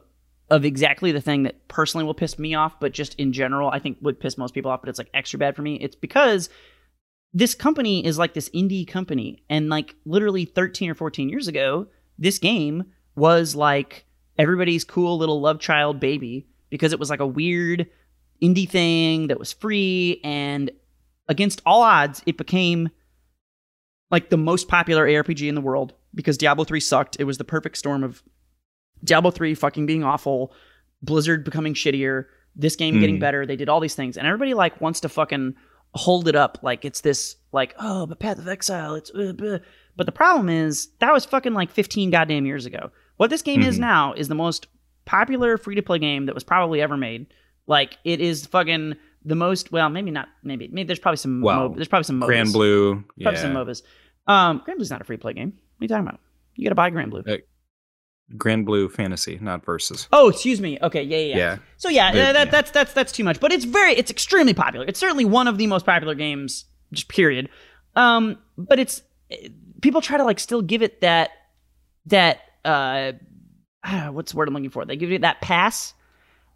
of exactly the thing that personally will piss me off but just in general i think would piss most people off but it's like extra bad for me. It's because this company is like this indie company and like literally 13 or 14 years ago this game was like everybody's cool little love child baby because it was like a weird indie thing that was free and against all odds it became like the most popular ARPG in the world because Diablo 3 sucked. It was the perfect storm of Diablo 3 fucking being awful, Blizzard becoming shittier, this game getting
Mm.
better. They did all these things and everybody like wants to fucking hold it up like it's this like oh, but Path of Exile, it's uh, but the problem is that was fucking like 15 goddamn years ago. What this game is
Mhm.
now is the most popular free to play game that was probably ever made. Like it is fucking the most. Well, maybe not. Maybe maybe there's probably some.
Well,
Mo- there's probably some MOBAs.
Granblue,
Probably some
yeah.
MOBAs. Um, Granblue's not a free play game. What are you talking about? You got to buy Granblue.
Uh, Granblue Fantasy, not Versus.
Oh, excuse me. Okay, yeah, yeah. yeah.
Yeah.
So yeah,
The-
uh, that,
yeah.
that's that's that's too much. But it's very, it's extremely popular. It's certainly one of the most popular games, just period. Um, but it's people try to like still give it that that uh, what's the word I'm looking for? They give it that pass,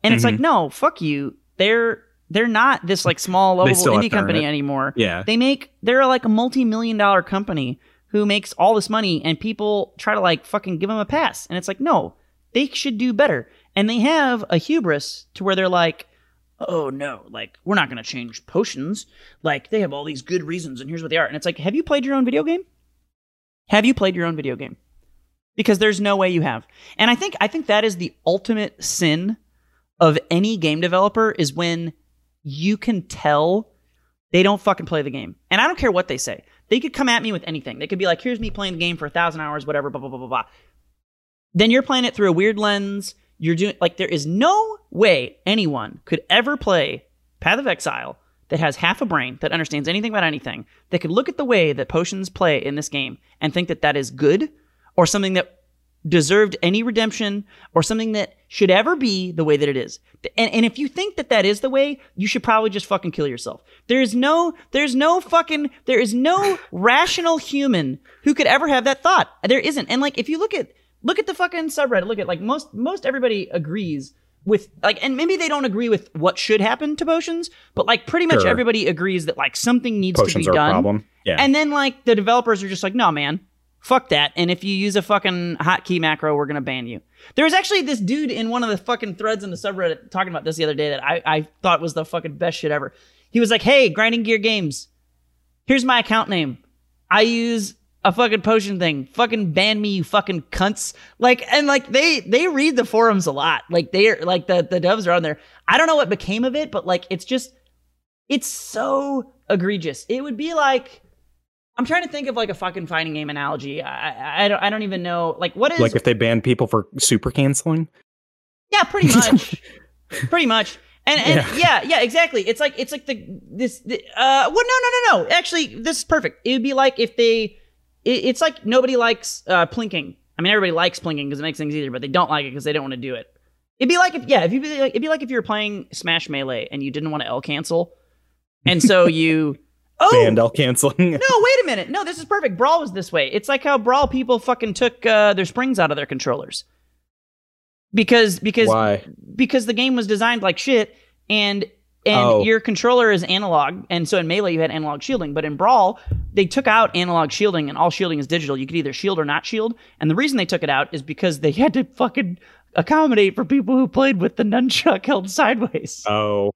and it's
Mm-hmm.
like no, fuck you. They're they're not this like small lovable indie company
it.
anymore.
Yeah.
They make they're like a multi-million dollar company who makes all this money and people try to like fucking give them a pass. And it's like, no, they should do better. And they have a hubris to where they're like, oh no, like we're not going to change potions. Like they have all these good reasons and here's what they are. And it's like, have you played your own video game? Have you played your own video game? Because there's no way you have. And I think I think that is the ultimate sin of any game developer is when you can tell they don't fucking play the game. And I don't care what they say. They could come at me with anything. They could be like, here's me playing the game for a thousand hours, whatever, blah, blah, blah, blah, blah. Then you're playing it through a weird lens. You're doing, like, there is no way anyone could ever play Path of Exile that has half a brain, that understands anything about anything, that could look at the way that potions play in this game and think that that is good or something that deserved any redemption or something that should ever be the way that it is. And, and if you think that that is the way, you should probably just fucking kill yourself. There is no, there's no fucking, there is no rational human who could ever have that thought. There isn't. And like, if you look at, look at the fucking subreddit, look at like most, most everybody agrees with like, and maybe they don't agree with what should happen to potions, but like pretty much
Sure.
everybody agrees that like something needs
Potions
to
are
be
a
done.
problem. Yeah.
And then like the developers are just like, no, man, fuck that. And if you use a fucking hotkey macro, we're gonna ban you. There was actually this dude in one of the fucking threads in the subreddit talking about this the other day that I, I thought was the fucking best shit ever. He was like, hey, Grinding Gear Games, here's my account name. I use a fucking potion thing. Fucking ban me, you fucking cunts. Like, and like they they read the forums a lot. Like they're like the the devs are on there. I don't know what became of it, but like it's just it's so egregious. It would be like I'm trying to think of like a fucking fighting game analogy. I I, I don't I don't even know like what is
like if they ban people for super canceling.
yeah pretty much pretty much And, and yeah. yeah, exactly. It's like it's like the this. The, uh, well, no, no, no, no. Actually, this is perfect. It would be like if they. It, it's like nobody likes uh, plinking. I mean, everybody likes plinking because it makes things easier, but they don't like it because they don't want to do it. It'd be like if yeah, if you like, it'd be like if you were playing Smash Melee and you didn't want to L cancel, and so you oh
Band L canceling.
no, wait a minute, no, this is perfect. Brawl was this way. It's like how Brawl people fucking took uh, their springs out of their controllers because because
Why?
because the game was designed like shit and and
Oh.
your controller is analog and so in melee you had analog shielding but in brawl they took out analog shielding and all shielding is digital you could either shield or not shield and the reason they took it out is because they had to fucking accommodate for people who played with the nunchuck held sideways
Oh,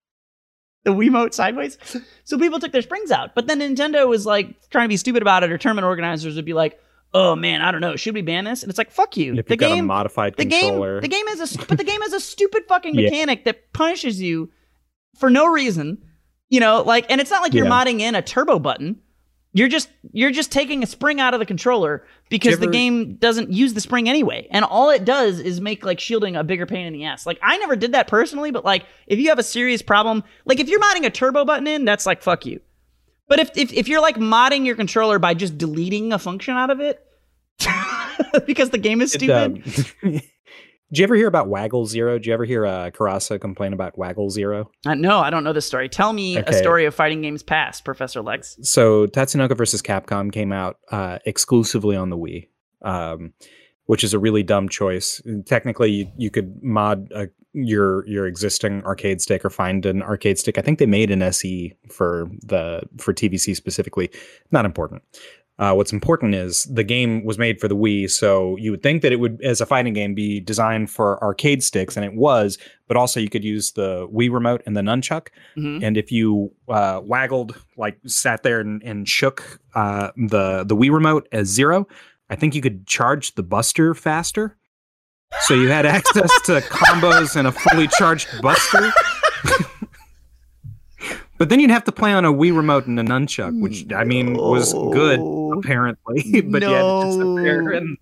the Wiimote sideways. So people took their springs out. But then Nintendo was like trying to be stupid about it, or tournament organizers would be like, "Oh man, I don't know, should we ban this?" And it's like, "Fuck you."
if
the
you've got a
game,
modified
the
controller.
game, the game has a, but the game has a stupid fucking
Yeah.
mechanic that punishes you for no reason. You know, like, and it's not like you're
Yeah.
modding in a turbo button. You're just you're just taking a spring out of the controller because the game doesn't use the spring anyway, and all it does is make like shielding a bigger pain in the ass. Like I never did that personally, but like if you have a serious problem, like if you're modding a turbo button in, that's like fuck you. But if if, if you're like modding your controller by just deleting a function out of it because the game is stupid,
Did you ever hear about Waggle Zero? Did you ever hear uh, Karasa complain about Waggle Zero?
Uh, no, I don't know this story. Tell me a story of fighting games past, Professor Lex.
So Tatsunoko versus Capcom came out uh, exclusively on the Wii, um, which is a really dumb choice. Technically, you, you could mod uh your your existing arcade stick or find an arcade stick. I think they made an SE for the for TVC specifically. Not important. Uh, what's important is the game was made for the Wii, so you would think that it would, as a fighting game, be designed for arcade sticks, and it was. But also, you could use the Wii remote and the nunchuck.
Mhm.
And if you uh, waggled, like sat there and, and shook uh, the the Wii remote as zero, I think you could charge the Buster faster. So you had access to combos and a fully charged Buster. but then you'd have to play on a Wii remote and a nunchuck, which I mean was good apparently. but you had to just sit there and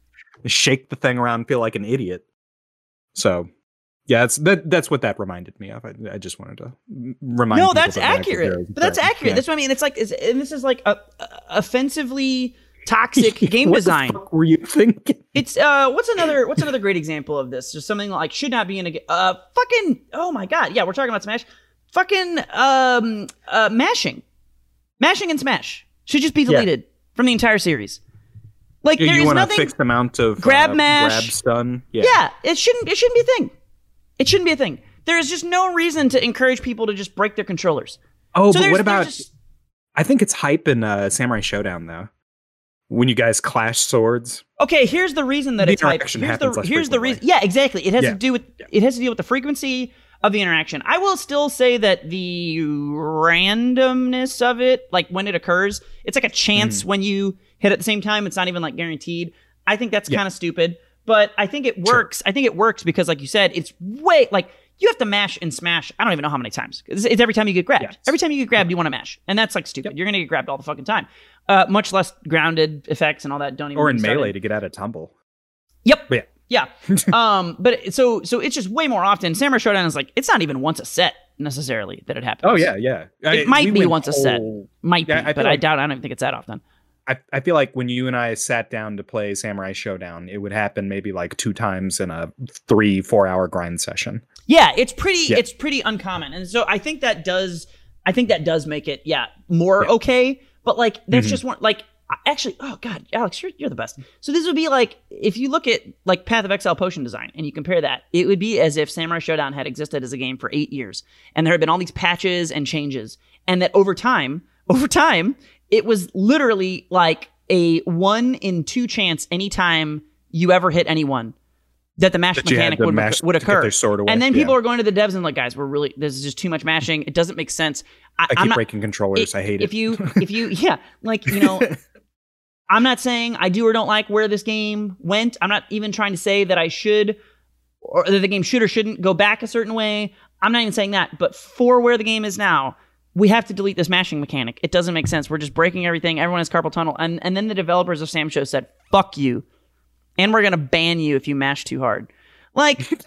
shake the thing around and feel like an idiot. So yeah, that's that. That's what that reminded me of. I, I just wanted to remind.
No, that's
that
accurate. But that's accurate.
Yeah.
That's what I mean. It's like, it's, and this is like a, a offensively toxic game
What the
design.
fuck were you thinking?
It's uh, what's another what's another great example of this? Just something like should not be in a uh, fucking. Oh my god, yeah, we're talking about Smash. Fucking um, uh, mashing, mashing and Smash should just be
Yeah.
deleted from the entire series. Like
You,
there
you
is nothing.
fixed amount of
Grab
uh,
mash.
grab stun. Yeah.
yeah, it shouldn't. It shouldn't be a thing. It shouldn't be a thing. There is just no reason to encourage people to just break their controllers.
Oh,
so
but what about?
just,
I think it's hype in uh, Samurai Shodown though. When you guys clash swords.
Okay, here's the reason that
The
it's hype. Here's the here's the reason. Yeah, exactly. It has
Yeah.
to do with it has to deal with the frequency of the interaction. I will still say that the randomness of it, like when it occurs, it's like a chance when you hit at the same time. It's not even like guaranteed. I think that's
Yeah.
kind of stupid, but I think it works. I think it works because, like you said, it's way like you have to mash and smash. I don't even know how many times. It's, it's every time you get grabbed.
Yes.
Every time you get grabbed, you want to mash, and that's like stupid. You're gonna get grabbed all the fucking time. Uh, much less grounded effects and all that. Don't even
Or in
started.
melee to get out of tumble.
Yep.
But
Yeah. um, but so so it's just way more often. Samurai Shodown is like it's not even once a set necessarily that it happens.
Oh yeah, yeah.
It
I-
might be once a set.
whole-
might be,
I
but
feel
I doubt. I don't even think it's that often.
I, I feel like when you and I sat down to play Samurai Shodown, it would happen maybe like two times in a three, four hour grind session.
Yeah, it's pretty.
Yeah.
It's pretty uncommon, and so I think that does. I think that does make it yeah more
Yeah.
okay. But like that's
Mhm.
just one like. Actually, oh god, Alex, you're, you're the best. So this would be like if you look at like Path of Exile potion design and you compare that, it would be as if Samurai Shodown had existed as a game for eight years, and there had been all these patches and changes, and that over time, over time, it was literally like a one in two chance anytime you ever hit anyone that the mash
That
mechanic would,
mash
would occur. And then
Yeah.
people are going to the devs and like, guys, we're really this is just too much mashing. It doesn't make sense. I,
I
I'm
keep
not,
breaking controllers. I hate
if
it.
If you if you yeah, like you know, I'm not saying I do or don't like where this game went. I'm not even trying to say that I should or that the game should or shouldn't go back a certain way. I'm not even saying that. But for where the game is now, we have to delete this mashing mechanic. It doesn't make sense. We're just breaking everything. Everyone has carpal tunnel. And and then the developers of Sam Show said, fuck you. And we're gonna ban you if you mash too hard. Like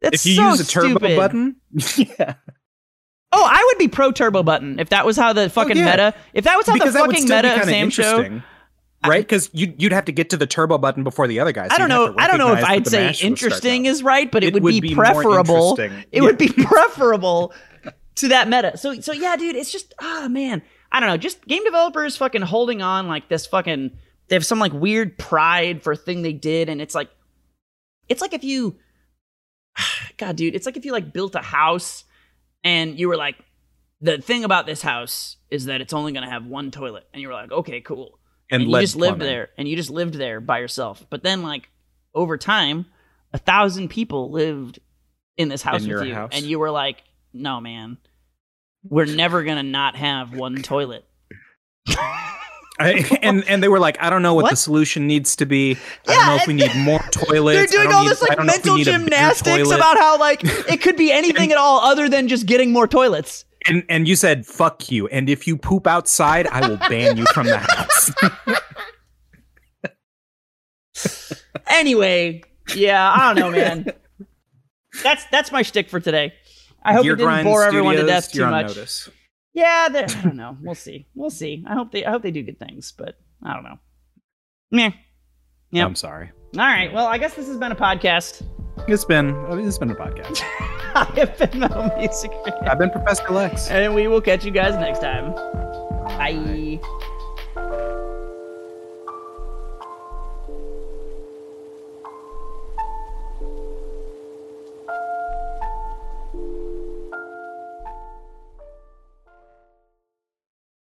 That's
if you
so
use a turbo
stupid.
button, yeah,
Oh, I would be pro turbo button if that was how the fucking
Oh, yeah.
meta. If that was how
because
the fucking meta of Sam show.
right? Because you you'd have to get to the turbo button before the other guys.
I don't know. I don't know if I'd say interesting is right, but it, would, be,
more
preferable. It would be preferable to that meta. So so yeah, dude, it's just ah man. I don't know. Just game developers fucking holding on like this fucking they have some like weird pride for a thing they did and it's like it's like if you God, dude, it's like if you like built a house and you were like the thing about this house is that it's only going to have one toilet and you were like, "Okay, cool."
and,
and you just lived
plumbing.
there and you just lived there by yourself but then like over time a thousand people lived in this house
In
with you
house?
and you were like no man we're never gonna not have one toilet
I, and and they were like, I don't know what,
What?
the solution needs to be. I
Yeah,
don't know if we need more toilets.
they're doing all
need-
this like
don't know if we
mental
need a bigger
gymnastics about how like it could be anything at all other than just getting more toilets
And and you said fuck you. And if you poop outside, I will ban you from the house.
anyway yeah i don't know man that's that's my shtick for today i hope
Gear
it didn't bore everyone to death too much
notice.
Yeah, I don't know. We'll see. We'll see. I hope they. I hope they do good things, but I don't know. Meh. Yep.
I'm sorry.
All right. Well, I guess this has been a podcast.
It's been it's been a podcast.
I have been Metal Music,
I've been Professor Lex.
and we will catch you guys next time. Bye.